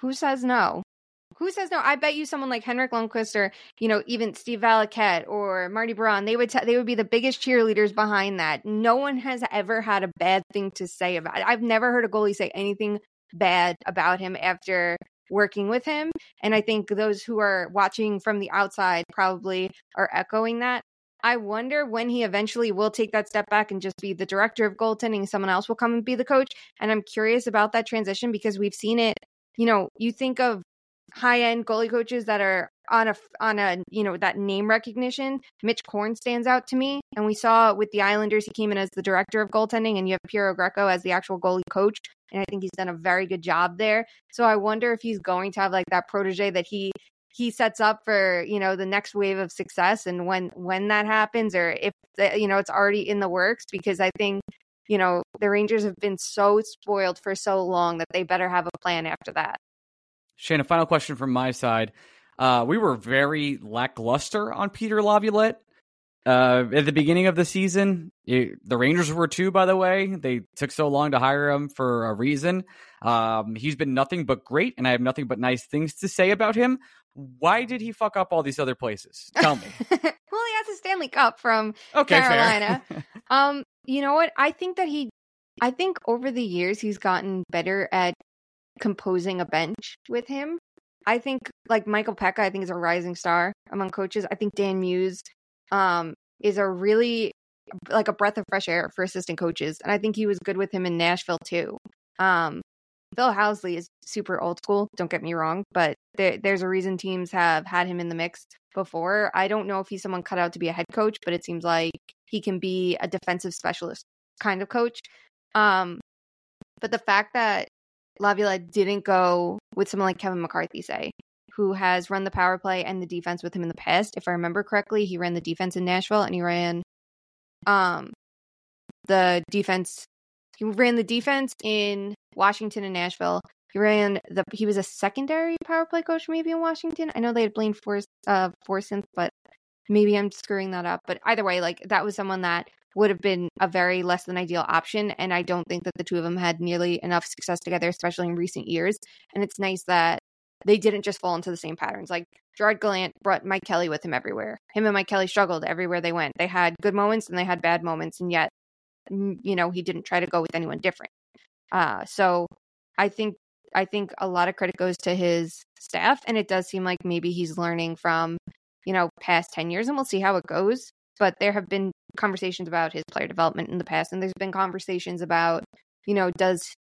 [SPEAKER 6] Who says no? Who says no? I bet you someone like Henrik Lundqvist or you know even Steve Valiquette or Marty Biron, they would t- they would be the biggest cheerleaders behind that. No one has ever had a bad thing to say about it. I've never heard a goalie say anything bad about him after working with him, and I think those who are watching from the outside probably are echoing that. I wonder when he eventually will take that step back and just be the director of goaltending. Someone else will come and be the coach. And I'm curious about that transition because we've seen it. You know, you think of high end goalie coaches that are on a on a you know that name recognition. Mitch Korn stands out to me, and we saw with the Islanders he came in as the director of goaltending, and you have Piero Greco as the actual goalie coach, and I think he's done a very good job there. So I wonder if he's going to have like that protege that he he sets up for you know the next wave of success, and when when that happens, or if the, you know it's already in the works, because I think. You know, the Rangers have been so spoiled for so long that they better have a plan after that.
[SPEAKER 1] Shane, a final question from my side. Uh, we were very lackluster on Peter Laviolette uh, at the beginning of the season. It, the Rangers were too, by the way. They took so long to hire him for a reason. Um, he's been nothing but great, and I have nothing but nice things to say about him. Why did he fuck up all these other places? Tell me.
[SPEAKER 6] well, he has a Stanley Cup from
[SPEAKER 1] okay,
[SPEAKER 6] Carolina. um, you know what? I think that he, I think over the years he's gotten better at composing a bench with him. I think like Michael Peca, I think is a rising star among coaches. I think Dan Muse um, is a really like a breath of fresh air for assistant coaches, and I think he was good with him in Nashville too. Um, Phil Housley is super old school. Don't get me wrong, but there, there's a reason teams have had him in the mix before. I don't know if he's someone cut out to be a head coach, but it seems like he can be a defensive specialist kind of coach. Um, but the fact that Laviolette didn't go with someone like Kevin McCarthy, say, who has run the power play and the defense with him in the past. If I remember correctly, he ran the defense in Nashville and he ran um the defense he ran the defense in Washington and Nashville. He ran the he was a secondary power play coach maybe in Washington. I know they had Blaine Force uh Forsythe, but maybe I'm screwing that up. But either way, like that was someone that would have been a very less than ideal option. And I don't think that the two of them had nearly enough success together, especially in recent years. And it's nice that they didn't just fall into the same patterns. Like Gerard Gallant brought Mike Kelly with him everywhere. Him and Mike Kelly struggled everywhere they went. They had good moments and they had bad moments, and yet, you know, he didn't try to go with anyone different. Uh, so I think I think a lot of credit goes to his staff, and it does seem like maybe he's learning from you know past ten years, and we'll see how it goes. But there have been conversations about his player development in the past, and there's been conversations about, you know, does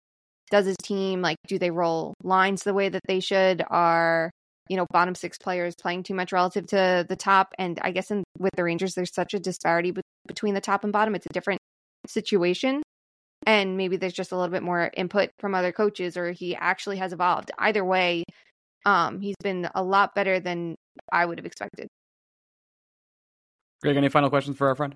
[SPEAKER 6] does his team like do they roll lines the way that they should? Are you know bottom six players playing too much relative to the top? And I guess in, with the Rangers, there's such a disparity be- between the top and bottom. It's a different situation, and maybe there's just a little bit more input from other coaches, or he actually has evolved. Either way, um, he's been a lot better than I would have expected.
[SPEAKER 1] Greg, any final questions for our friend?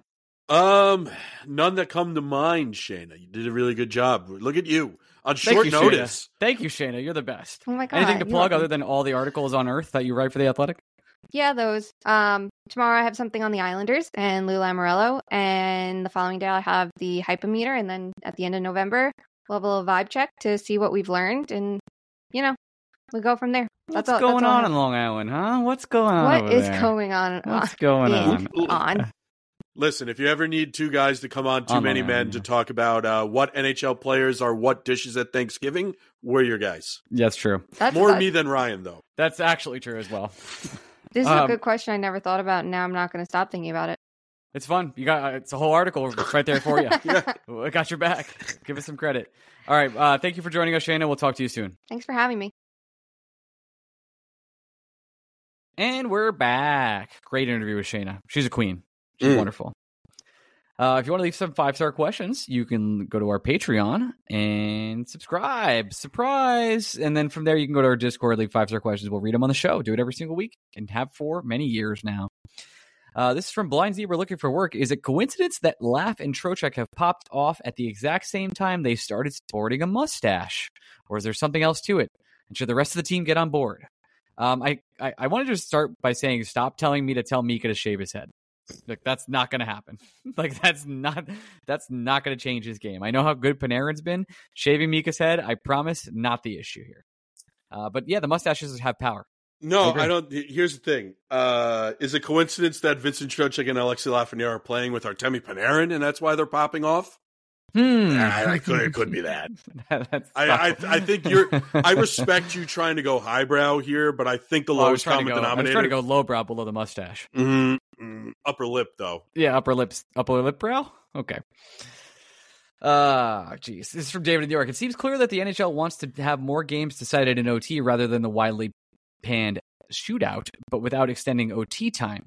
[SPEAKER 3] Um, none that come to mind, Shayna. You did a really good job. Look at you on short
[SPEAKER 1] you,
[SPEAKER 3] notice.
[SPEAKER 1] Shayna. Thank you, Shana. You're the best.
[SPEAKER 6] Oh my god!
[SPEAKER 1] Anything to plug other than all the articles on Earth that you write for the Athletic?
[SPEAKER 6] Yeah, those. Um, tomorrow I have something on the Islanders and Lou Lamoriello, and the following day I have the hypometer, and then at the end of November we'll have a little vibe check to see what we've learned, and you know, we go from there.
[SPEAKER 1] What's
[SPEAKER 6] all,
[SPEAKER 1] going
[SPEAKER 6] all
[SPEAKER 1] on in Long Island, huh? What's going on?
[SPEAKER 6] What is
[SPEAKER 1] there?
[SPEAKER 6] going on?
[SPEAKER 1] What's going on?
[SPEAKER 6] on?
[SPEAKER 3] Listen, if you ever need two guys to come on, too
[SPEAKER 1] On
[SPEAKER 3] many
[SPEAKER 1] the
[SPEAKER 3] men
[SPEAKER 1] line.
[SPEAKER 3] to talk about uh, what NHL players are what dishes at Thanksgiving, we're your guys.
[SPEAKER 1] That's true.
[SPEAKER 6] That's
[SPEAKER 3] More
[SPEAKER 6] that-
[SPEAKER 3] me than Ryan, though.
[SPEAKER 1] That's actually true as well.
[SPEAKER 6] This is
[SPEAKER 1] Um,
[SPEAKER 6] a good question I never thought about, and now I'm not going to stop thinking about it.
[SPEAKER 1] It's fun. You got it's a whole article right there for you.
[SPEAKER 3] Yeah.
[SPEAKER 1] I got your back. Give us some credit. All right. Uh, thank you for joining us, Shayna. We'll talk to you soon.
[SPEAKER 6] Thanks for having me.
[SPEAKER 1] And we're back. Great interview with Shayna. She's a queen. She's
[SPEAKER 3] Mm.
[SPEAKER 1] wonderful. Uh, if you want to leave some five star questions, you can go to our Patreon and subscribe. Surprise! And then from there, you can go to our Discord, leave five star questions. We'll read them on the show. Do it every single week and have for many years now. Uh, this is from Blind Zebra looking for work. Is it coincidence that Laf and Trocheck have popped off at the exact same time they started sporting a mustache? Or is there something else to it? And should the rest of the team get on board? Um, I, I, I wanted to start by saying stop telling me to tell Mika to shave his head. Like that's not going to happen. like that's not that's not going to change his game. I know how good Panarin's been. Shaving Mika's head, I promise, not the issue here. Uh, but yeah, the mustaches have power.
[SPEAKER 3] No,
[SPEAKER 1] agree.
[SPEAKER 3] I, don't. Here's the thing: uh, is it coincidence that Vincent Trocheck and Alexi Lafreniere are playing with Artemi Panarin, and that's why they're popping off?
[SPEAKER 1] Hmm.
[SPEAKER 3] I, it could- it could be that.
[SPEAKER 1] That's
[SPEAKER 3] I, I. I think you're. I respect you trying to go highbrow here, but I think the
[SPEAKER 1] I was
[SPEAKER 3] lowest
[SPEAKER 1] to
[SPEAKER 3] common
[SPEAKER 1] go, I was trying to go lowbrow below the mustache.
[SPEAKER 3] Mhm, mm, upper lip, though.
[SPEAKER 1] Yeah, upper lips, upper lip brow. Okay. Uh, geez. This is from David in New York. It seems clear that the NHL wants to have more games decided in OT rather than the widely panned shootout, but without extending OT time.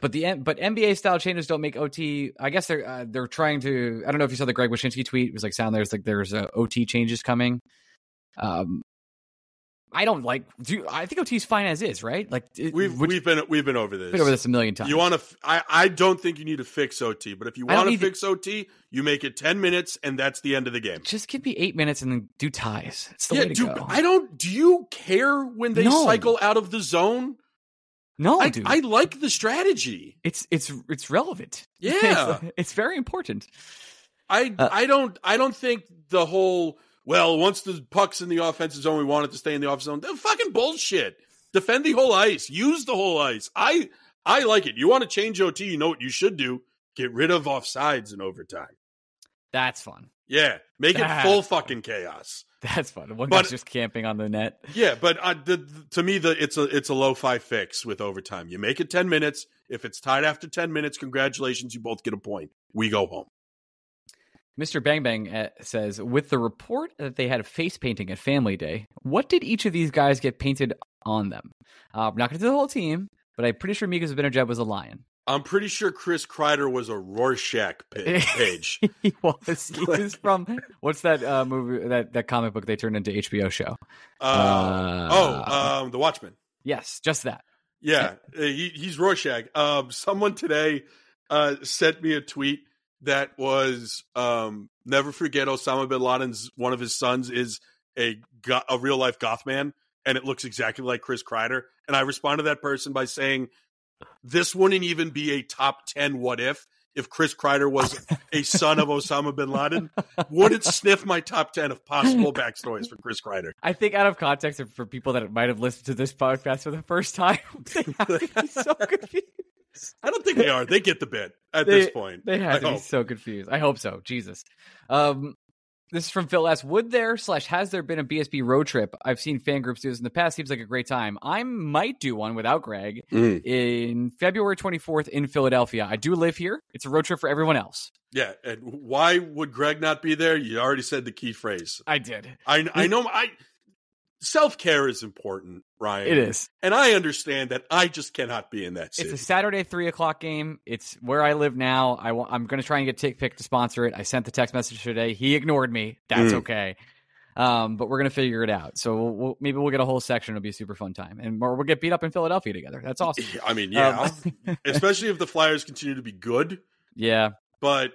[SPEAKER 1] But the but NBA style changes don't make OT. I guess they're uh, they're trying to. I don't know if you saw the Greg Wyshynski tweet. It was like sound there's like there's uh, OT changes coming. Um, I don't like. Do I think OT is fine as is, right? Like it,
[SPEAKER 3] We've
[SPEAKER 1] would-
[SPEAKER 3] we've been we've been over this.
[SPEAKER 1] been over this a million times.
[SPEAKER 3] You want to? I I don't think you need to fix OT, but if you want to fix OT, you make it ten minutes, and that's the end of the game.
[SPEAKER 1] just give me eight minutes and then do ties. It's the
[SPEAKER 3] yeah,
[SPEAKER 1] way to
[SPEAKER 3] dude.
[SPEAKER 1] go.
[SPEAKER 3] I don't. Do you care when they
[SPEAKER 1] No.
[SPEAKER 3] cycle out of the zone?
[SPEAKER 1] no,
[SPEAKER 3] I,
[SPEAKER 1] dude.
[SPEAKER 3] I like the strategy.
[SPEAKER 1] it's it's it's relevant.
[SPEAKER 3] Yeah.
[SPEAKER 1] it's, it's very important.
[SPEAKER 3] I
[SPEAKER 1] Uh,
[SPEAKER 3] I don't I don't think the whole well once the puck's in the offensive zone we want it to stay in the offensive zone. They're fucking bullshit. Defend the whole ice. Use the whole ice. I I like it. You want to change OT? You know what you should do? Get rid of offsides in overtime.
[SPEAKER 1] That's fun.
[SPEAKER 3] Yeah, make it full
[SPEAKER 1] fun.
[SPEAKER 3] fucking chaos.
[SPEAKER 1] That's fun. One
[SPEAKER 3] But-
[SPEAKER 1] guy's just camping on the net.
[SPEAKER 3] Yeah, but uh, the, to me, the it's a it's a low five fix with overtime. You make it ten minutes. If it's tied after ten minutes, congratulations, you both get a point. We go home.
[SPEAKER 1] Mr. Bang Bang uh, says, with the report that they had a face painting at Family Day, what did each of these guys get painted on them? Uh, I'm not going to do the whole team, but I'm pretty sure Mika Zibanejad was a lion.
[SPEAKER 3] I'm pretty sure Chris Kreider was a Rorschach page.
[SPEAKER 1] he was. He was from what's that uh, movie? That that comic book they turned into HBO show.
[SPEAKER 3] Uh,
[SPEAKER 1] Uh,
[SPEAKER 3] oh, um, the Watchmen.
[SPEAKER 1] Yes, just that.
[SPEAKER 3] Yeah, he, he's Rorschach. Um, someone today uh, sent me a tweet that was um, never forget Osama bin Laden's one of his sons is a go- a real life goth man, and it looks exactly like Chris Kreider. And I responded to that person by saying, "This wouldn't even be a top ten what if." If Chris Kreider was a son of Osama bin Laden, would it sniff my top ten of possible backstories for Chris Kreider?
[SPEAKER 1] I think out of context for people that might have listened to this podcast for the first time, they have to be so confused.
[SPEAKER 3] I don't think they are. They get the bit at
[SPEAKER 1] They-
[SPEAKER 3] this point.
[SPEAKER 1] They had
[SPEAKER 3] I
[SPEAKER 1] to be so confused. I hope so. Jesus. Um, this is from Phil S. Would there slash has there been a BSB road trip? I've seen fan groups do this in the past. Seems like a great time. I might do one without Greg
[SPEAKER 3] Mm.
[SPEAKER 1] in February 24th in Philadelphia. I do live here. It's a road trip for everyone else.
[SPEAKER 3] Yeah, and why would Greg not be there? You already said the key phrase.
[SPEAKER 1] I did.
[SPEAKER 3] I I know I self care is important, Ryan.
[SPEAKER 1] It is.
[SPEAKER 3] and I understand that. I just cannot be in that city.
[SPEAKER 1] It's a Saturday three o'clock game. It's where I live now. I wa- I'm going to try and get TickPick to sponsor it. I sent the text message today. He ignored me. That's
[SPEAKER 3] Mm.
[SPEAKER 1] okay. Um, but we're going to figure it out. So we'll, we'll, maybe we'll get a whole section. It'll be a super fun time, and we'll get beat up in Philadelphia together. That's awesome.
[SPEAKER 3] I mean, yeah,
[SPEAKER 1] Um,
[SPEAKER 3] especially if the Flyers continue to be good.
[SPEAKER 1] yeah.
[SPEAKER 3] But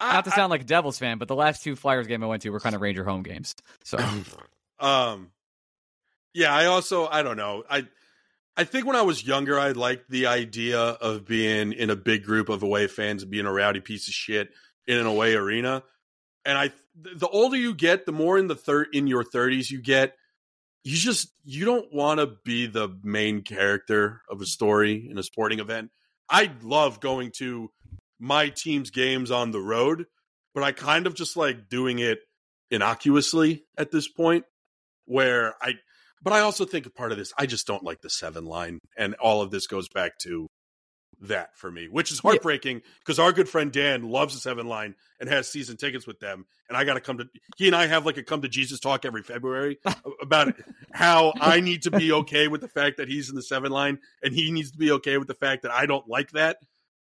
[SPEAKER 3] I,
[SPEAKER 1] Not to sound like a Devils fan, but the last two Flyers game I went to were kind of Ranger home games. So
[SPEAKER 3] um, yeah, I also I don't know. I I think when I was younger, I liked the idea of being in a big group of away fans and being a rowdy piece of shit in an away arena. And I, the older you get, the more in the third in your thirties you get, you just you don't want to be the main character of a story in a sporting event. I love going to my team's games on the road, but I kind of just like doing it innocuously at this point where I but I also think a part of this I just don't like the seven line and all of this goes back to that for me, which is heartbreaking because our good friend Dan loves the seven line and has season tickets with them. And I got to come to, he and I have like a come to Jesus talk every February about how I need to be okay with the fact that he's in the seven line and he needs to be okay with the fact that I don't like that.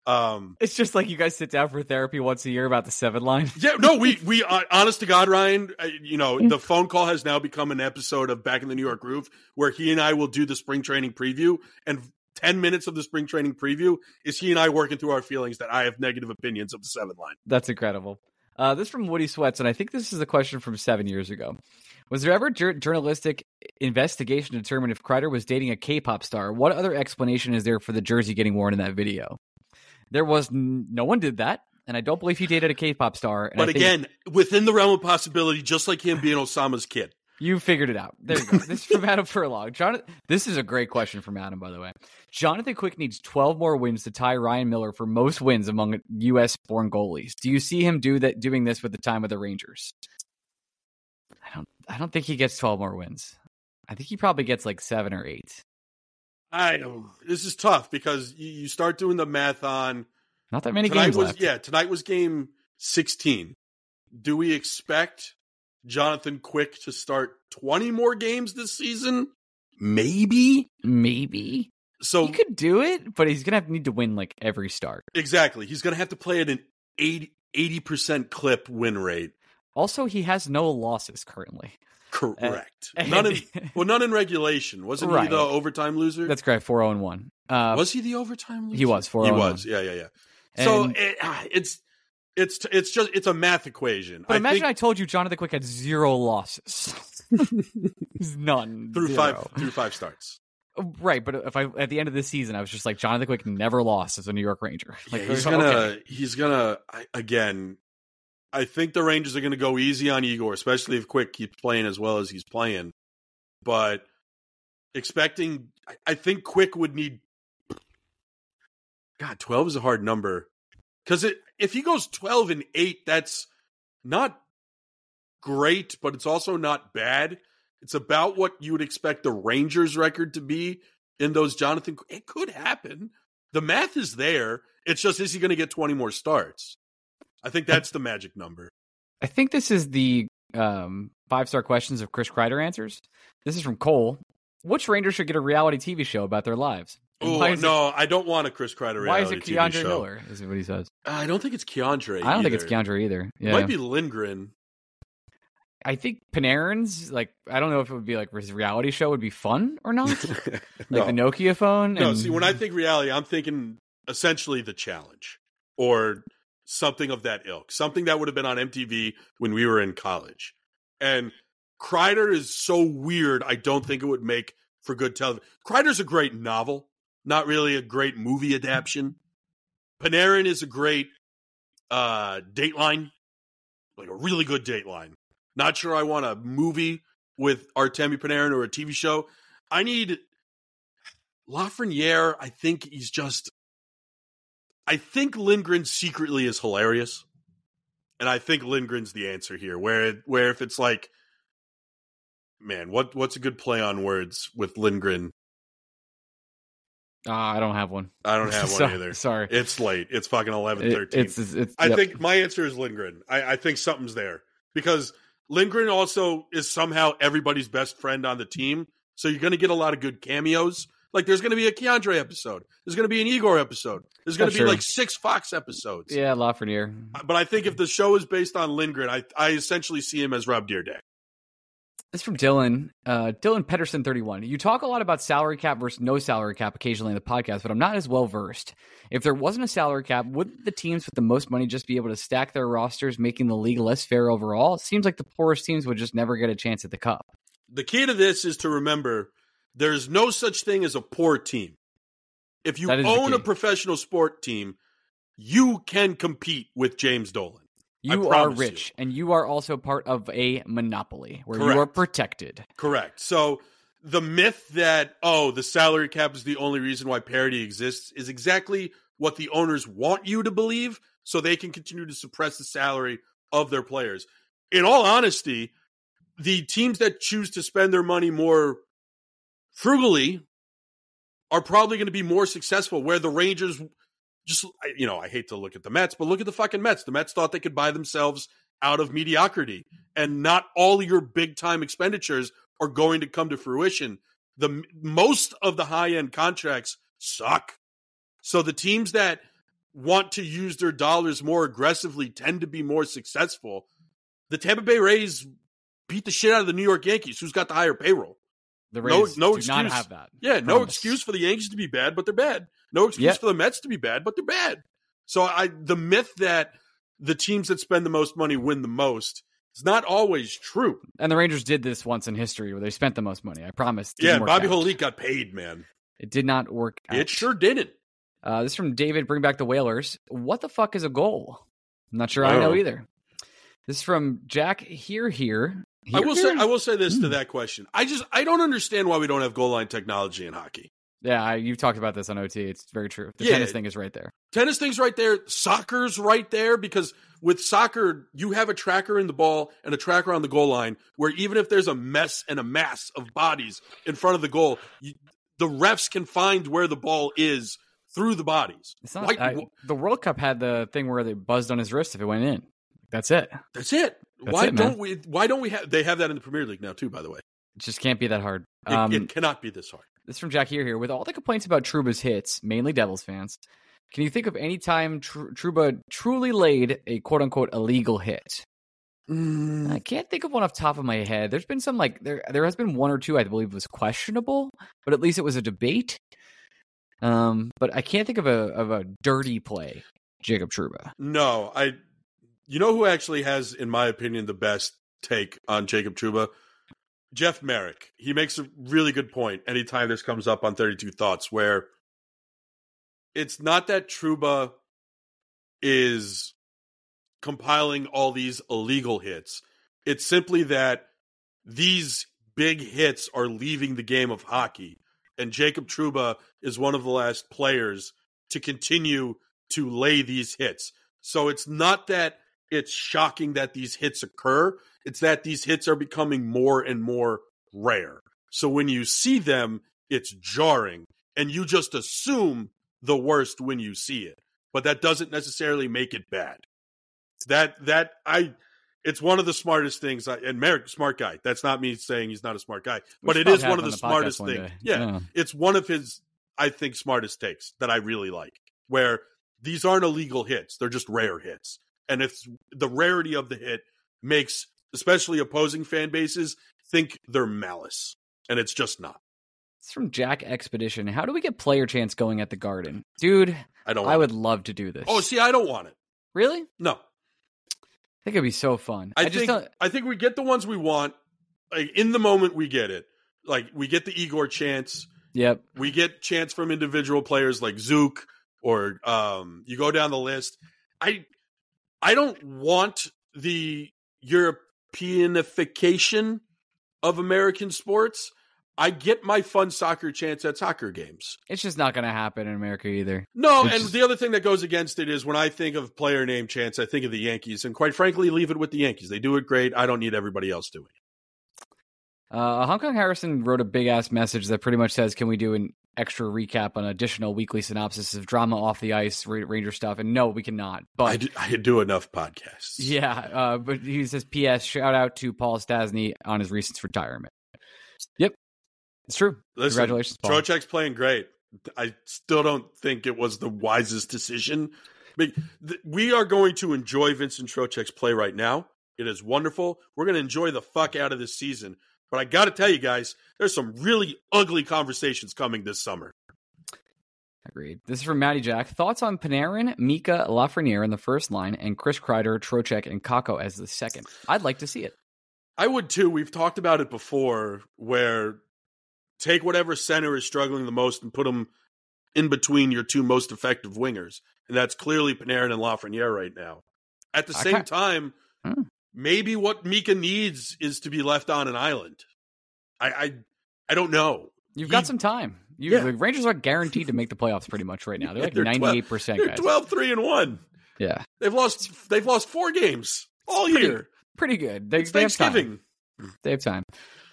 [SPEAKER 3] Um,
[SPEAKER 1] It's just like you guys sit down for therapy once a year about the seven line.
[SPEAKER 3] yeah, no, we we uh, honest to God, Ryan, uh, you know, the phone call has now become an episode of Back in the New York Groove where he and I will do the spring training preview, and ten minutes of the spring training preview is he and I working through our feelings that I have negative opinions of the seven line.
[SPEAKER 1] That's incredible. Uh, this from Woody Sweats, and I think this is a question from seven years ago. Was there ever jur- journalistic investigation to determine if Kreider was dating a K-pop star? What other explanation is there for the jersey getting worn in that video? There was n- no one did that, and I don't believe he dated a K-pop star. and
[SPEAKER 3] But
[SPEAKER 1] think
[SPEAKER 3] again, within the realm of possibility, just like him being Osama's kid.
[SPEAKER 1] you figured it out. There you go. this is from Adam Furlong. Jonathan, this is a great question from Adam, by the way. Jonathan Quick needs 12 more wins to tie Ryan Miller for most wins among U.S.-born goalies. Do you see him do that? Doing this with the time of the Rangers? I don't. I don't think he gets 12 more wins. I think he probably gets like seven or eight.
[SPEAKER 3] I don't. This is tough because you, you start doing the math on
[SPEAKER 1] Not that many games
[SPEAKER 3] was
[SPEAKER 1] left.
[SPEAKER 3] yeah tonight was game sixteen. Do we expect Jonathan Quick to start twenty more games this season? Maybe.
[SPEAKER 1] Maybe
[SPEAKER 3] So
[SPEAKER 1] he could do it, but he's gonna have, need to win like every start.
[SPEAKER 3] exactly, he's going to have to play at an 80 percent clip win rate.
[SPEAKER 1] Also, he has no losses currently.
[SPEAKER 3] Correct.
[SPEAKER 1] and-
[SPEAKER 3] none in well, none in regulation. Wasn't
[SPEAKER 1] Right.
[SPEAKER 3] he the overtime loser?
[SPEAKER 1] That's correct. Four zero and one. Uh,
[SPEAKER 3] was he the overtime loser?
[SPEAKER 1] he was, 4-0-1.
[SPEAKER 3] was. Yeah, yeah, yeah. so it, ah, it's it's it's just it's a math equation.
[SPEAKER 1] But
[SPEAKER 3] I
[SPEAKER 1] imagine I told you Jonathan Quick had zero losses. None.
[SPEAKER 3] through
[SPEAKER 1] Zero.
[SPEAKER 3] five through five starts.
[SPEAKER 1] Right, but if I at the end of the season I was just like Jonathan Quick never lost as a New York Ranger. Like
[SPEAKER 3] yeah, he's
[SPEAKER 1] okay.
[SPEAKER 3] gonna he's gonna again. I think the Rangers are going to go easy on Igor, especially if Quick keeps playing as well as he's playing. But expecting, I, think Quick would need. God, twelve is a hard number because if he goes twelve and eight, that's not great, but it's also not bad. It's about what you would expect the Rangers record to be in those Jonathan. It could happen. The math is there. It's just is he going to get 20 more starts? I think that's the magic number.
[SPEAKER 1] I think this is the um, five star questions of Chris Kreider answers. This is from Cole. Which Ranger should get a reality TV show about their lives?
[SPEAKER 3] Oh no, I don't want a Chris Kreider
[SPEAKER 1] It, why is it
[SPEAKER 3] TV
[SPEAKER 1] K'Andre
[SPEAKER 3] show.
[SPEAKER 1] Miller? Is it what he says.
[SPEAKER 3] I don't think it's K'Andre.
[SPEAKER 1] I don't think it's
[SPEAKER 3] either.
[SPEAKER 1] K'Andre either.
[SPEAKER 3] It might be Lindgren.
[SPEAKER 1] I think Panarin's like I don't know if it would be like his reality show would be fun or not. like
[SPEAKER 3] no.
[SPEAKER 1] the Nokia phone.
[SPEAKER 3] no, see, when I think reality, I'm thinking essentially the challenge or something of that ilk, something that would have been on MTV when we were in college. And Kreider is so weird. I don't think it would make for good television. Kreider's a great novel, not really a great movie adaptation. Panarin is a great uh, Dateline, like a really good Dateline. Not sure I want a movie with Artemi Panarin or a TV show. I need Lafreniere. I think he's just. I think Lindgren secretly is hilarious, and I think Lindgren's the answer here. Where where if it's like, man, what what's a good play on words with Lindgren?
[SPEAKER 1] Ah, I don't have one.
[SPEAKER 3] I don't have one
[SPEAKER 1] Sorry-
[SPEAKER 3] either.
[SPEAKER 1] Sorry.
[SPEAKER 3] It's late. It's fucking eleven
[SPEAKER 1] It-
[SPEAKER 3] thirteen.
[SPEAKER 1] it's, it's, it's
[SPEAKER 3] I
[SPEAKER 1] yep.
[SPEAKER 3] think my answer is Lindgren. I, I think something's there because Lindgren also is somehow everybody's best friend on the team. So you're going to get a lot of good cameos. Like there's going to be a K'Andre episode. There's going to be an Igor episode. There's going to be
[SPEAKER 1] true.
[SPEAKER 3] like six Fox episodes.
[SPEAKER 1] yeah, Lafreniere.
[SPEAKER 3] But I think if the show is based on Lindgren, I, I essentially see him as Rob Dyrdek.
[SPEAKER 1] This is from Dylan. Uh, Dylan Pedersen, 31. You talk a lot about salary cap versus no salary cap occasionally in the podcast, but I'm not as well versed. If there wasn't a salary cap, wouldn't the teams with the most money just be able to stack their rosters, making the league less fair overall? It seems like the poorest teams would just never get a chance at the cup.
[SPEAKER 3] The key to this is to remember there's no such thing as a poor team. If you
[SPEAKER 1] That is the
[SPEAKER 3] own a professional sport team, you can compete with James Dolan.
[SPEAKER 1] You are
[SPEAKER 3] promise you.
[SPEAKER 1] rich, and you are also part of a monopoly where you are protected.
[SPEAKER 3] Correct. So the myth that oh the salary cap is the only reason why parity exists is exactly what the owners want you to believe so they can continue to suppress the salary of their players. In all honesty, the teams that choose to spend their money more frugally are probably going to be more successful where the Rangers just you know, I hate to look at the Mets, but look at the fucking Mets. The Mets thought they could buy themselves out of mediocrity, and not all your big time expenditures are going to come to fruition. The most of the high end contracts suck. So the teams that want to use their dollars more aggressively tend to be more successful. The Tampa Bay Rays beat the shit out of the New York Yankees, who's got the higher payroll.
[SPEAKER 1] The
[SPEAKER 3] No-
[SPEAKER 1] Rays
[SPEAKER 3] no
[SPEAKER 1] do not have that.
[SPEAKER 3] Yeah, no excuse for the Yankees to be bad, but they're bad. No excuse
[SPEAKER 1] Yeah.
[SPEAKER 3] for the Mets to be bad, but they're bad. So I the myth that the teams that spend the most money win the most is not always true.
[SPEAKER 1] And the Rangers did this once in history where they spent the most money. I promise.
[SPEAKER 3] Yeah, Bobby
[SPEAKER 1] out.
[SPEAKER 3] Holik got paid, man.
[SPEAKER 1] It did not work. Out.
[SPEAKER 3] It sure didn't.
[SPEAKER 1] Uh, this is from David. Bring back the Whalers. What the fuck is a goal? I'm not sure I know either. This is from Jack. Here, here.
[SPEAKER 3] I will say I will say this to
[SPEAKER 1] Hmm.
[SPEAKER 3] that question. I just I don't understand why we don't have goal line technology in hockey.
[SPEAKER 1] Yeah, I, you've talked about this on OT. It's very true. The
[SPEAKER 3] Yeah.
[SPEAKER 1] tennis thing is right there.
[SPEAKER 3] Tennis thing's right there. Soccer's right there because with soccer, you have a tracker in the ball and a tracker on the goal line where even if there's a mess and a mass of bodies in front of the goal, you, the refs can find where the ball is through the bodies.
[SPEAKER 1] It's not.
[SPEAKER 3] Why-
[SPEAKER 1] I- the World Cup had the thing where they buzzed on his wrist if it went in. That's it.
[SPEAKER 3] that's it.
[SPEAKER 1] That's
[SPEAKER 3] why
[SPEAKER 1] it,
[SPEAKER 3] don't we? Why don't we have? They have that in the Premier League now too. By the way,
[SPEAKER 1] It just can't be that hard.
[SPEAKER 3] it,
[SPEAKER 1] Um,
[SPEAKER 3] it cannot be this hard.
[SPEAKER 1] This is from Jack here. Here with all the complaints about Trouba's hits, mainly Devils fans. Can you think of any time Tr- Trouba truly laid a quote unquote illegal hit?
[SPEAKER 3] Mm.
[SPEAKER 1] I can't think of one off the top of my head. There's been some like there there has been one or two I believe was questionable, but at least it was a debate. Um, but I can't think of a of a dirty play, Jacob Trouba.
[SPEAKER 3] No, I. You know who actually has, in my opinion, the best take on Jacob Trouba? Jeff Marek. He makes a really good point anytime this comes up on 32 Thoughts, where it's not that Trouba is compiling all these illegal hits. It's simply that these big hits are leaving the game of hockey. And Jacob Trouba is one of the last players to continue to lay these hits. So it's not that it's shocking that these hits occur, it's that these hits are becoming more and more rare. So when you see them, it's jarring and you just assume the worst when you see it. But that doesn't necessarily make it bad. That that I it's one of the smartest things I, and Marek smart guy. That's not me saying he's not a smart guy, but it is one of the
[SPEAKER 1] the
[SPEAKER 3] smartest things. Yeah,
[SPEAKER 1] Yeah.
[SPEAKER 3] it's one of his I think smartest takes that I really like. Where these aren't illegal hits; they're just rare hits, and if the rarity of the hit makes especially opposing fan bases think they're malice, and it's just not.
[SPEAKER 1] It's from Jack Expedition. How do we get player chance going at the Garden, dude?
[SPEAKER 3] I don't.
[SPEAKER 1] I would
[SPEAKER 3] it.
[SPEAKER 1] love to do this.
[SPEAKER 3] Oh, see, I don't want it.
[SPEAKER 1] really?
[SPEAKER 3] No.
[SPEAKER 1] I think it'd be so fun.
[SPEAKER 3] I,
[SPEAKER 1] just
[SPEAKER 3] think
[SPEAKER 1] don't.
[SPEAKER 3] I think we get the ones we want. Like in the moment, we get it. Like we get the Igor chance.
[SPEAKER 1] Yep.
[SPEAKER 3] we get chance from individual players like Zook or um you go down the list. I I don't want the Europeanification of American sports. I get my fun soccer chance at soccer games.
[SPEAKER 1] It's just not going to happen in America either.
[SPEAKER 3] No,
[SPEAKER 1] It's
[SPEAKER 3] and
[SPEAKER 1] just-
[SPEAKER 3] the other thing that goes against it is when I think of player name chance, I think of the Yankees, and quite frankly, leave it with the Yankees. They do it great. I don't need everybody else doing it.
[SPEAKER 1] Uh, Hong Kong Harrison wrote a big ass message that pretty much says, "Can we do an extra recap on additional weekly synopsis of drama off the ice, Ra- Ranger stuff?" And no, we cannot. But
[SPEAKER 3] I do, I do enough podcasts.
[SPEAKER 1] yeah, uh, but he says, "P.S. Shout out to Paul Stastny on his recent retirement." Yep, it's true.
[SPEAKER 3] Listen,
[SPEAKER 1] Congratulations, Paul.
[SPEAKER 3] Trocheck's playing great. I still don't think it was the wisest decision. We are going to enjoy Vincent Trocheck's play right now. It is wonderful. We're going to enjoy the fuck out of this season. But I got to tell you guys, there's some really ugly conversations coming this summer.
[SPEAKER 1] Agreed. This is from Matty Jack. Thoughts on Panarin, Mika, Lafreniere in the first line, and Chris Kreider, Trocheck, and Kakko as the second. I'd like to see it.
[SPEAKER 3] I would too. We've talked about it before where take whatever center is struggling the most and put them in between your two most effective wingers. And that's clearly Panarin and Lafreniere right now. At the
[SPEAKER 1] I
[SPEAKER 3] same
[SPEAKER 1] can't-
[SPEAKER 3] time,
[SPEAKER 1] Hmm.
[SPEAKER 3] Maybe what Mika needs is to be left on an island. I I, I don't know.
[SPEAKER 1] You've
[SPEAKER 3] He-
[SPEAKER 1] got some time. You,
[SPEAKER 3] Yeah.
[SPEAKER 1] The Rangers are guaranteed to make the playoffs pretty much right now. They're like
[SPEAKER 3] They're 12
[SPEAKER 1] ninety eight percent,
[SPEAKER 3] They're
[SPEAKER 1] guys.
[SPEAKER 3] 12 3 and 1.
[SPEAKER 1] Yeah,
[SPEAKER 3] They've lost they've lost 4 games all
[SPEAKER 1] pretty-
[SPEAKER 3] year.
[SPEAKER 1] pretty good. They,
[SPEAKER 3] It's
[SPEAKER 1] they have time. They have time.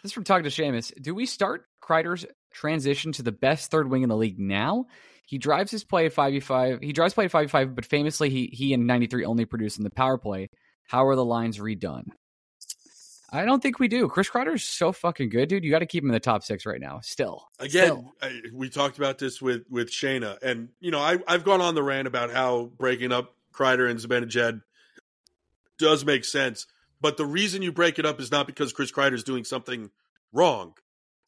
[SPEAKER 1] This is from talking to Seamus. Do we start Kreider's transition to the best third wing in the league now? He drives his play at 5v5. He drives play at 5v5, but famously, he, he and 93 only produce in the power play. How are the lines redone? I don't think we do. Chris Kreider's so fucking good, dude. You got to keep him in the top six right now. Still,
[SPEAKER 3] Again,
[SPEAKER 1] Still.
[SPEAKER 3] I, we talked about this with with Shayna, and you know I I've gone on the rant about how breaking up Kreider and Zibanejad does make sense, but the reason you break it up is not because Chris Kreider's doing something wrong,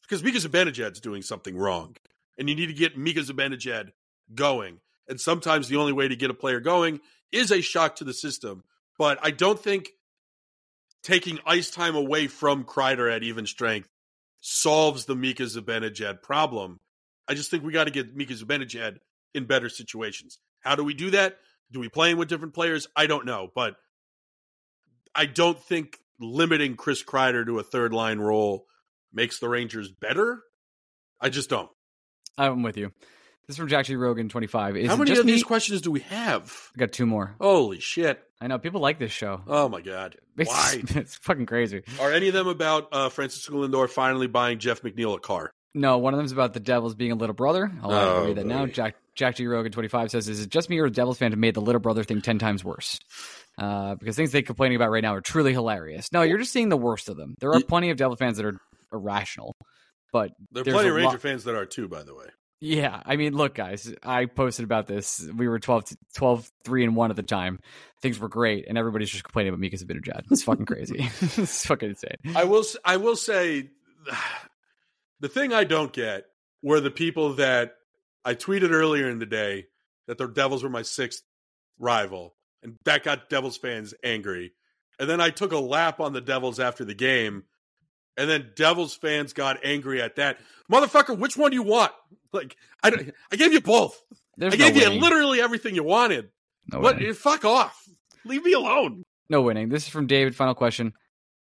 [SPEAKER 3] because Mika Zibanejad's doing something wrong, and you need to get Mika Zibanejad going. And sometimes the only way to get a player going is a shock to the system. But I don't think taking ice time away from Kreider at even strength solves the Mika Zibanejad problem. I just think we got to get Mika Zibanejad in better situations. How do we do that? Do we play him with different players? I don't know, but I don't think limiting Chris Kreider to a third line role makes the Rangers better. I just don't.
[SPEAKER 1] I'm with you. This is from Jack G. Rogan 25. Is
[SPEAKER 3] How many of these questions do we have?
[SPEAKER 1] I got two more.
[SPEAKER 3] Holy shit.
[SPEAKER 1] I know people like this show.
[SPEAKER 3] Oh my god.
[SPEAKER 1] It's,
[SPEAKER 3] Why?
[SPEAKER 1] it's fucking crazy.
[SPEAKER 3] Are any of them about uh, Francisco Lindor finally buying Jeff McNeil a car?
[SPEAKER 1] No, one of them's about the Devils being a little brother. I'll
[SPEAKER 3] Oh,
[SPEAKER 1] read that now.
[SPEAKER 3] boy.
[SPEAKER 1] Jack Jack G. Rogan 25 says, Is it just me or the Devils fan have made the little brother thing 10 times worse? Uh, because things they're complaining about right now are truly hilarious. No, you're just seeing the worst of them. There are plenty of Devil fans that are irrational. But
[SPEAKER 3] There are plenty of Ranger
[SPEAKER 1] lot-
[SPEAKER 3] fans that are too, by the way.
[SPEAKER 1] Yeah, I mean, look, guys, I posted about this. We were 12, 12 3 and 1 at the time. Things were great, and everybody's just complaining about Mika Zibanejad. It's fucking crazy. it's fucking insane.
[SPEAKER 3] I will. I will say, the thing I don't get were the people that I tweeted earlier in the day that the Devils were my sixth rival, and that got Devils fans angry. And then I took a lap on the Devils after the game, and then Devils fans got angry at that. Motherfucker, which one do you want? Like I, I gave you both.
[SPEAKER 1] There's
[SPEAKER 3] I
[SPEAKER 1] no
[SPEAKER 3] gave you literally everything you wanted.
[SPEAKER 1] No
[SPEAKER 3] what?
[SPEAKER 1] winning.
[SPEAKER 3] Fuck off. Leave me alone.
[SPEAKER 1] No winning. This is from David. Final question.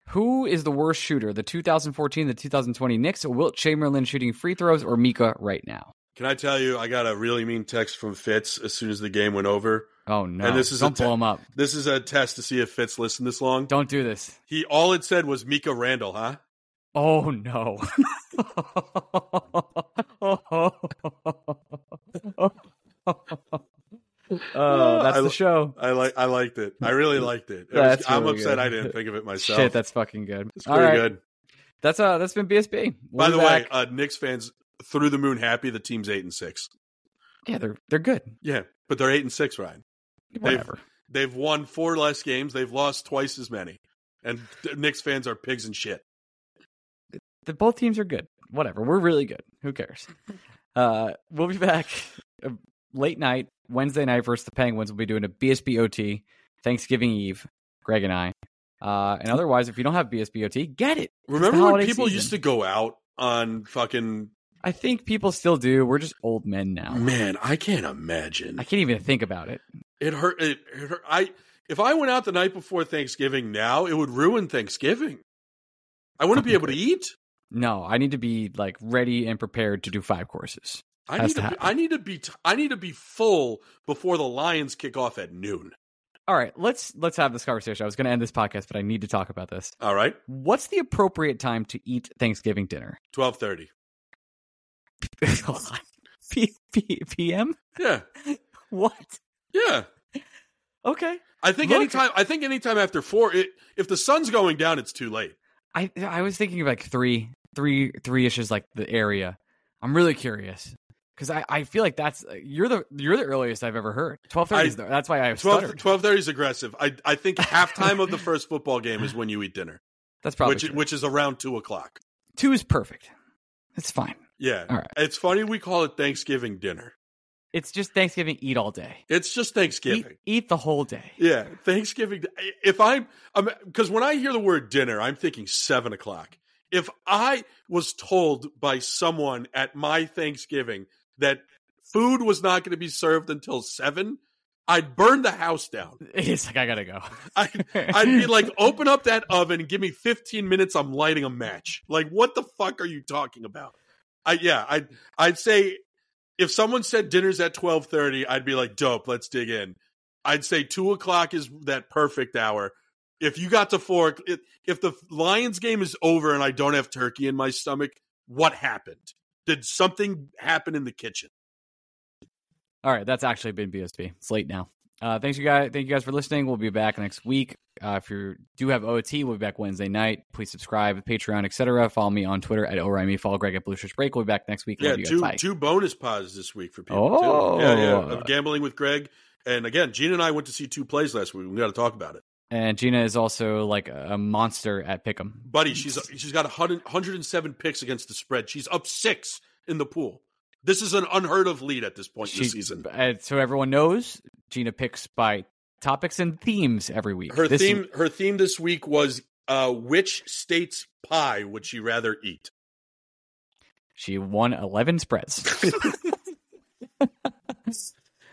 [SPEAKER 1] Who is the worst shooter? The 2014, the 2020 Knicks, Wilt Chamberlain shooting free throws, or Mika right now?
[SPEAKER 3] Can I tell you? I got a really mean text from Fitz as soon as the game went over.
[SPEAKER 1] Oh no!
[SPEAKER 3] And this is a
[SPEAKER 1] don't
[SPEAKER 3] te-
[SPEAKER 1] blow him up.
[SPEAKER 3] This is a test to see if Fitz listened this long.
[SPEAKER 1] Don't do this.
[SPEAKER 3] He all it said was Mika Randle, huh?
[SPEAKER 1] Oh no! oh, that's
[SPEAKER 3] I
[SPEAKER 1] the show.
[SPEAKER 3] I like I liked it. I really liked it. It was- I'm
[SPEAKER 1] really
[SPEAKER 3] upset
[SPEAKER 1] good.
[SPEAKER 3] I didn't think of it myself.
[SPEAKER 1] Shit, that's fucking good.
[SPEAKER 3] it's pretty
[SPEAKER 1] right.
[SPEAKER 3] good.
[SPEAKER 1] That's uh, that's been BSB. We'll
[SPEAKER 3] By the way,
[SPEAKER 1] back.
[SPEAKER 3] uh, Knicks fans through the moon happy. The team's eight and six.
[SPEAKER 1] yeah, they're they're good.
[SPEAKER 3] Yeah, but they're eight and six, Ryan.
[SPEAKER 1] Whatever.
[SPEAKER 3] They've won four less games. They've lost twice as many. And Knicks fans are pigs and shit.
[SPEAKER 1] The, both teams are good. Whatever. We're really good. Who cares? Uh, we'll be back uh, late night Wednesday night versus the Penguins. We'll be doing a BSBOT Thanksgiving Eve. Greg and I. Uh, and otherwise, if you don't have BSBOT, get it.
[SPEAKER 3] Remember
[SPEAKER 1] the
[SPEAKER 3] when people
[SPEAKER 1] season.
[SPEAKER 3] used to go out on fucking
[SPEAKER 1] I think people still do. We're just old men now.
[SPEAKER 3] man? I can't imagine.
[SPEAKER 1] I can't even think about it.
[SPEAKER 3] It hurt. It, it hurt. I if I went out the night before Thanksgiving now, it would ruin Thanksgiving. I wouldn't be able to eat.
[SPEAKER 1] No, I need to be like ready and prepared to do five courses.
[SPEAKER 3] I need
[SPEAKER 1] to
[SPEAKER 3] to. Be. I need to be. t- I need to be full before the Lions kick off at noon.
[SPEAKER 1] All right, let's let's have this conversation. I was going to end this podcast, but I need to talk about this.
[SPEAKER 3] All right,
[SPEAKER 1] What's the appropriate time to eat Thanksgiving dinner?
[SPEAKER 3] twelve thirty.
[SPEAKER 1] Hold. P- P- PM?
[SPEAKER 3] Yeah,
[SPEAKER 1] What?
[SPEAKER 3] yeah.
[SPEAKER 1] Okay.
[SPEAKER 3] I think
[SPEAKER 1] Look-
[SPEAKER 3] anytime. I think anytime after four. It, if the sun's going down, it's too late.
[SPEAKER 1] I I was thinking of like three, three, three ish is like the area. I'm really curious because I, I feel like that's you're the you're the earliest I've ever heard. Twelve thirty. Is That's why I
[SPEAKER 3] 12,
[SPEAKER 1] stuttered.
[SPEAKER 3] 12.30 is aggressive. I I think halftime of the first football game is when you eat dinner,
[SPEAKER 1] That's probably
[SPEAKER 3] which
[SPEAKER 1] true.
[SPEAKER 3] which is around two o'clock.
[SPEAKER 1] two is perfect. It's fine.
[SPEAKER 3] Yeah,
[SPEAKER 1] All right.
[SPEAKER 3] It's funny we call it Thanksgiving dinner.
[SPEAKER 1] It's just Thanksgiving. Eat all day.
[SPEAKER 3] It's just
[SPEAKER 1] Eat,
[SPEAKER 3] Thanksgiving.
[SPEAKER 1] eat the whole day.
[SPEAKER 3] Yeah, Thanksgiving. If I'm, because when I hear the word dinner, I'm thinking seven o'clock. If I was told by someone at my Thanksgiving that food was not going to be served until seven, I'd burn the house down.
[SPEAKER 1] It's like I gotta go.
[SPEAKER 3] I, I'd be like, open up that oven, and give me 15 minutes. I'm lighting a match. Like, what the fuck are you talking about? I yeah, I'd I'd say if someone said dinner's at 12:30, I'd be like, dope. Let's dig in. I'd say two o'clock is that perfect hour. If you got to four, if, if the Lions game is over and I don't have turkey in my stomach, what happened? Did something happen in the kitchen?
[SPEAKER 1] All right, that's actually been BSB. It's late now. Uh, thanks you guys. Thank you guys for listening. We'll be back next week. Uh, if you do have OT, we'll be back Wednesday night. Please subscribe, Patreon, etc. Follow me on Twitter at Orimi. Follow Greg at Blue Shirts Break. We'll be back next week.
[SPEAKER 3] Yeah,
[SPEAKER 1] Love you guys.
[SPEAKER 3] two two bonus pods this week for people.
[SPEAKER 1] Oh.
[SPEAKER 3] too. yeah, yeah. Of gambling with Greg, and again, Gene and I went to see two plays last week. We got to talk about it,
[SPEAKER 1] And Gina is also like a monster at Pick'em.
[SPEAKER 3] buddy. She's she's got 100, 107 picks against the spread. She's up six in the pool. This is an unheard of lead at this point
[SPEAKER 1] She,
[SPEAKER 3] this season.
[SPEAKER 1] uh, so everyone knows, Gina picks by topics and themes every week.
[SPEAKER 3] Her
[SPEAKER 1] This-
[SPEAKER 3] theme her theme this week was uh, which state's pie would she rather eat?
[SPEAKER 1] She won eleven spreads.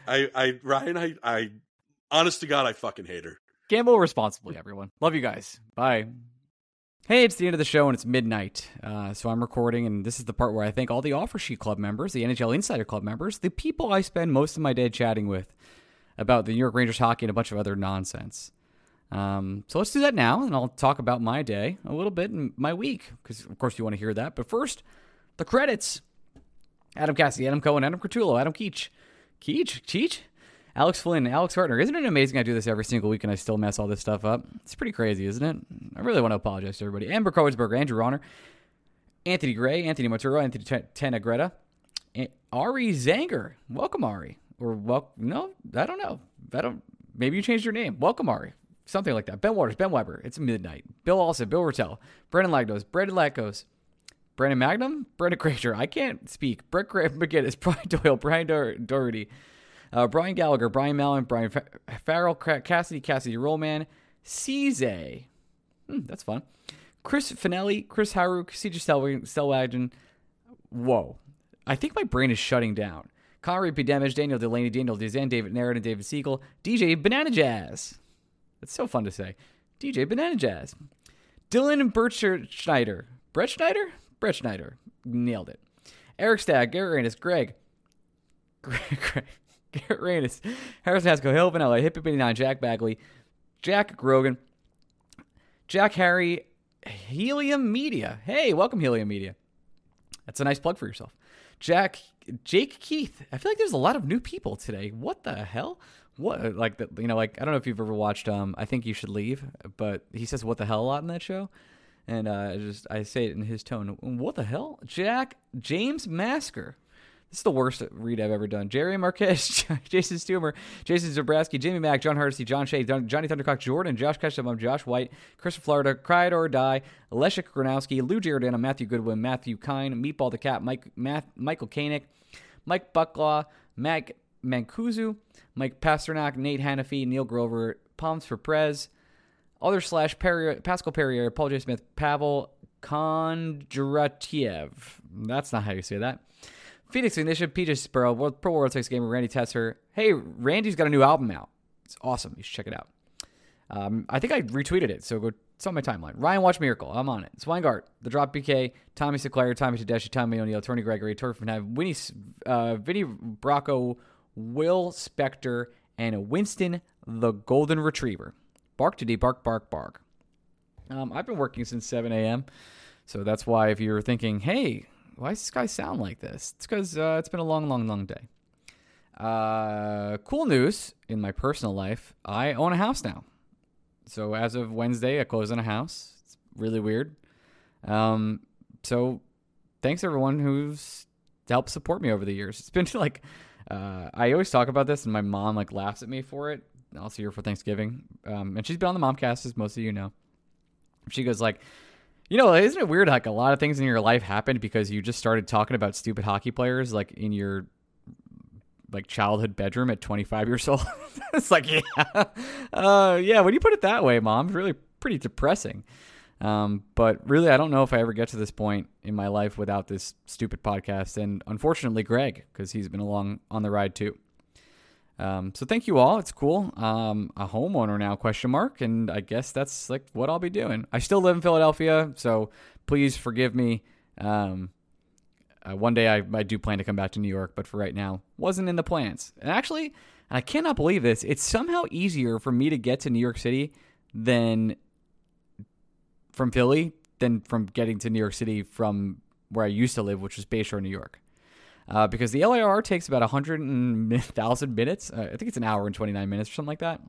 [SPEAKER 3] I I Ryan I I honest to God I fucking hate her.
[SPEAKER 1] Gamble responsibly, everyone. Love you guys. Bye. Hey, it's the end of the show and it's midnight. Uh, so I'm recording, and this is the part where I thank all the Offer Sheet Club members, the NHL Insider Club members, the people I spend most of my day chatting with about the New York Rangers hockey and a bunch of other nonsense. Um, so let's do that now, and I'll talk about my day a little bit and my week, because of course you want to hear that. But first, the credits. Adam Cassidy, Adam Cohen, Adam Curtulo, Adam Keach. Keach? Cheech? Alex Flynn, and Alex Hartner. Isn't it amazing I do this every single week and I still mess all this stuff up? It's pretty crazy, isn't it? I really want to apologize to everybody. Amber Coensberger, Andrew Ronner, Anthony Gray, Anthony Monturo, Anthony T- Tenegretta, A- Ari Zanger. Welcome, Ari. Or, well, no, I don't know. I don't, maybe you changed your name. Welcome, Ari. Something like that. Ben Waters, Ben Weber. It's midnight. Bill Olsen, Bill Rattel, Brendan Lagdos, Brandon Lackos, Brandon Magnum, Brendan Granger. I can't speak. Brett McGinnis, Brian Doyle, Brian Doherty, uh, Brian Gallagher, Brian Mallon, Brian Fa- Farrell, Cassidy, Cassidy Rollman, Cze. Hmm, that's fun. Chris Finelli, Chris Haruk, CJ Stelwagen. Whoa. I think my brain is shutting down. Connery P. Damage, Daniel Delaney, Daniel Dizan, David Narrett, and David Siegel. DJ Banana Jazz. That's so fun to say. DJ Banana Jazz. Dylan Bircher Schneider. Brett Schneider? Brett Schneider. Nailed it. Eric Stagg, Reynes, Greg. Greg, Greg. Garrett Reynes, Harrison Haskell, Hill Vanilla, Hippie 89, Jack Bagley, Jack Grogan, Jack Harry, Helium Media. Hey, welcome, Helium Media. That's a nice plug for yourself. Jack, Jake Keith. I feel like there's a lot of new people today. What the hell? What like the, you know like I don't know if you've ever watched um I think you should leave, but he says what the hell a lot in that show, and uh, I just I say it in his tone. What the hell? Jack James Masker. This is the worst read I've ever done. Jerry Marquez, Jason Stumer, Jason Zabrowski, Jamie Mack, John Hardesty, John Shea, Don- Johnny Thundercock, Jordan, Josh Ketchum, Josh White, Christopher Florida, Cried or Die, Leszek Gronowski, Lou Giordano, Matthew Goodwin, Matthew Kine, Meatball the Cat, Mike, Math, Michael Koenig, Mike Bucklaw, Mac Mancuso, Mike Pasternak, Nate Hannafy, Neil Grover, Palms for Prez, other slash Perrier, Pascal Perrier, Paul J. Smith, Pavel Kondratiev. That's not how you say that. Phoenix Ignition, PJ Sparrow, Pro World Sex Gamer, Randy Tesser. Hey, Randy's got a new album out. It's awesome. You should check it out. Um, I think I retweeted it, so go. It's on my timeline. Ryan Watch Miracle. I'm on it. Swingart, The Drop BK, Tommy Sinclair, Tommy Tedeschi, Tommy O'Neill, Tony Gregory, Tori Van Winnie, uh, Vinny Bracco, Will Spector, and Winston the Golden Retriever. Bark to today, bark, bark, bark. Um, I've been working since 7 a.m., so that's why if you're thinking, hey, why does this guy sound like this? It's because uh, it's been a long, long, long day. Uh, cool news in my personal life I own a house now. So as of Wednesday, I closed on a house. It's really weird. Um, so thanks everyone who's helped support me over the years. It's been like uh, I always talk about this, and my mom like laughs at me for it. I'll see her for Thanksgiving, um, and she's been on the momcast, as most of you know. She goes like, you know, isn't it weird? Like a lot of things in your life happened because you just started talking about stupid hockey players, like in your like childhood bedroom at 25 years old. it's like, yeah, uh, yeah. When you put it that way, mom, it's really pretty depressing. Um, but really, I don't know if I ever get to this point in my life without this stupid podcast, and unfortunately, Greg, because he's been along on the ride too. Um, so thank you all. It's cool. Um, a homeowner now? Question mark. And I guess that's like what I'll be doing. I still live in Philadelphia, so please forgive me. Um, uh, one day I, I do plan to come back to New York, but for right now, wasn't in the plans. And actually, and I cannot believe this, it's somehow easier for me to get to New York City than from Philly than from getting to New York City from where I used to live, which was Bayshore, New York. Uh, because the LIR takes about 100,000 minutes. Uh, I think it's an hour and 29 minutes or something like that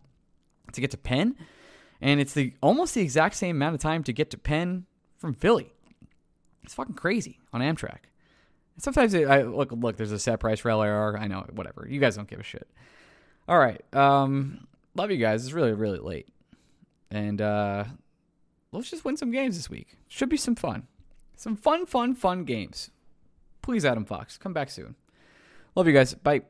[SPEAKER 1] to get to Penn. And it's the almost the exact same amount of time to get to Penn from Philly. It's fucking crazy on Amtrak. Sometimes it, I look look. There's a set price for LIR. I know, whatever. You guys don't give a shit. All right. Um, love you guys. It's really really late, and uh, let's just win some games this week. Should be some fun, some fun, fun, fun games. Please, Adam Fox, come back soon. Love you guys. Bye.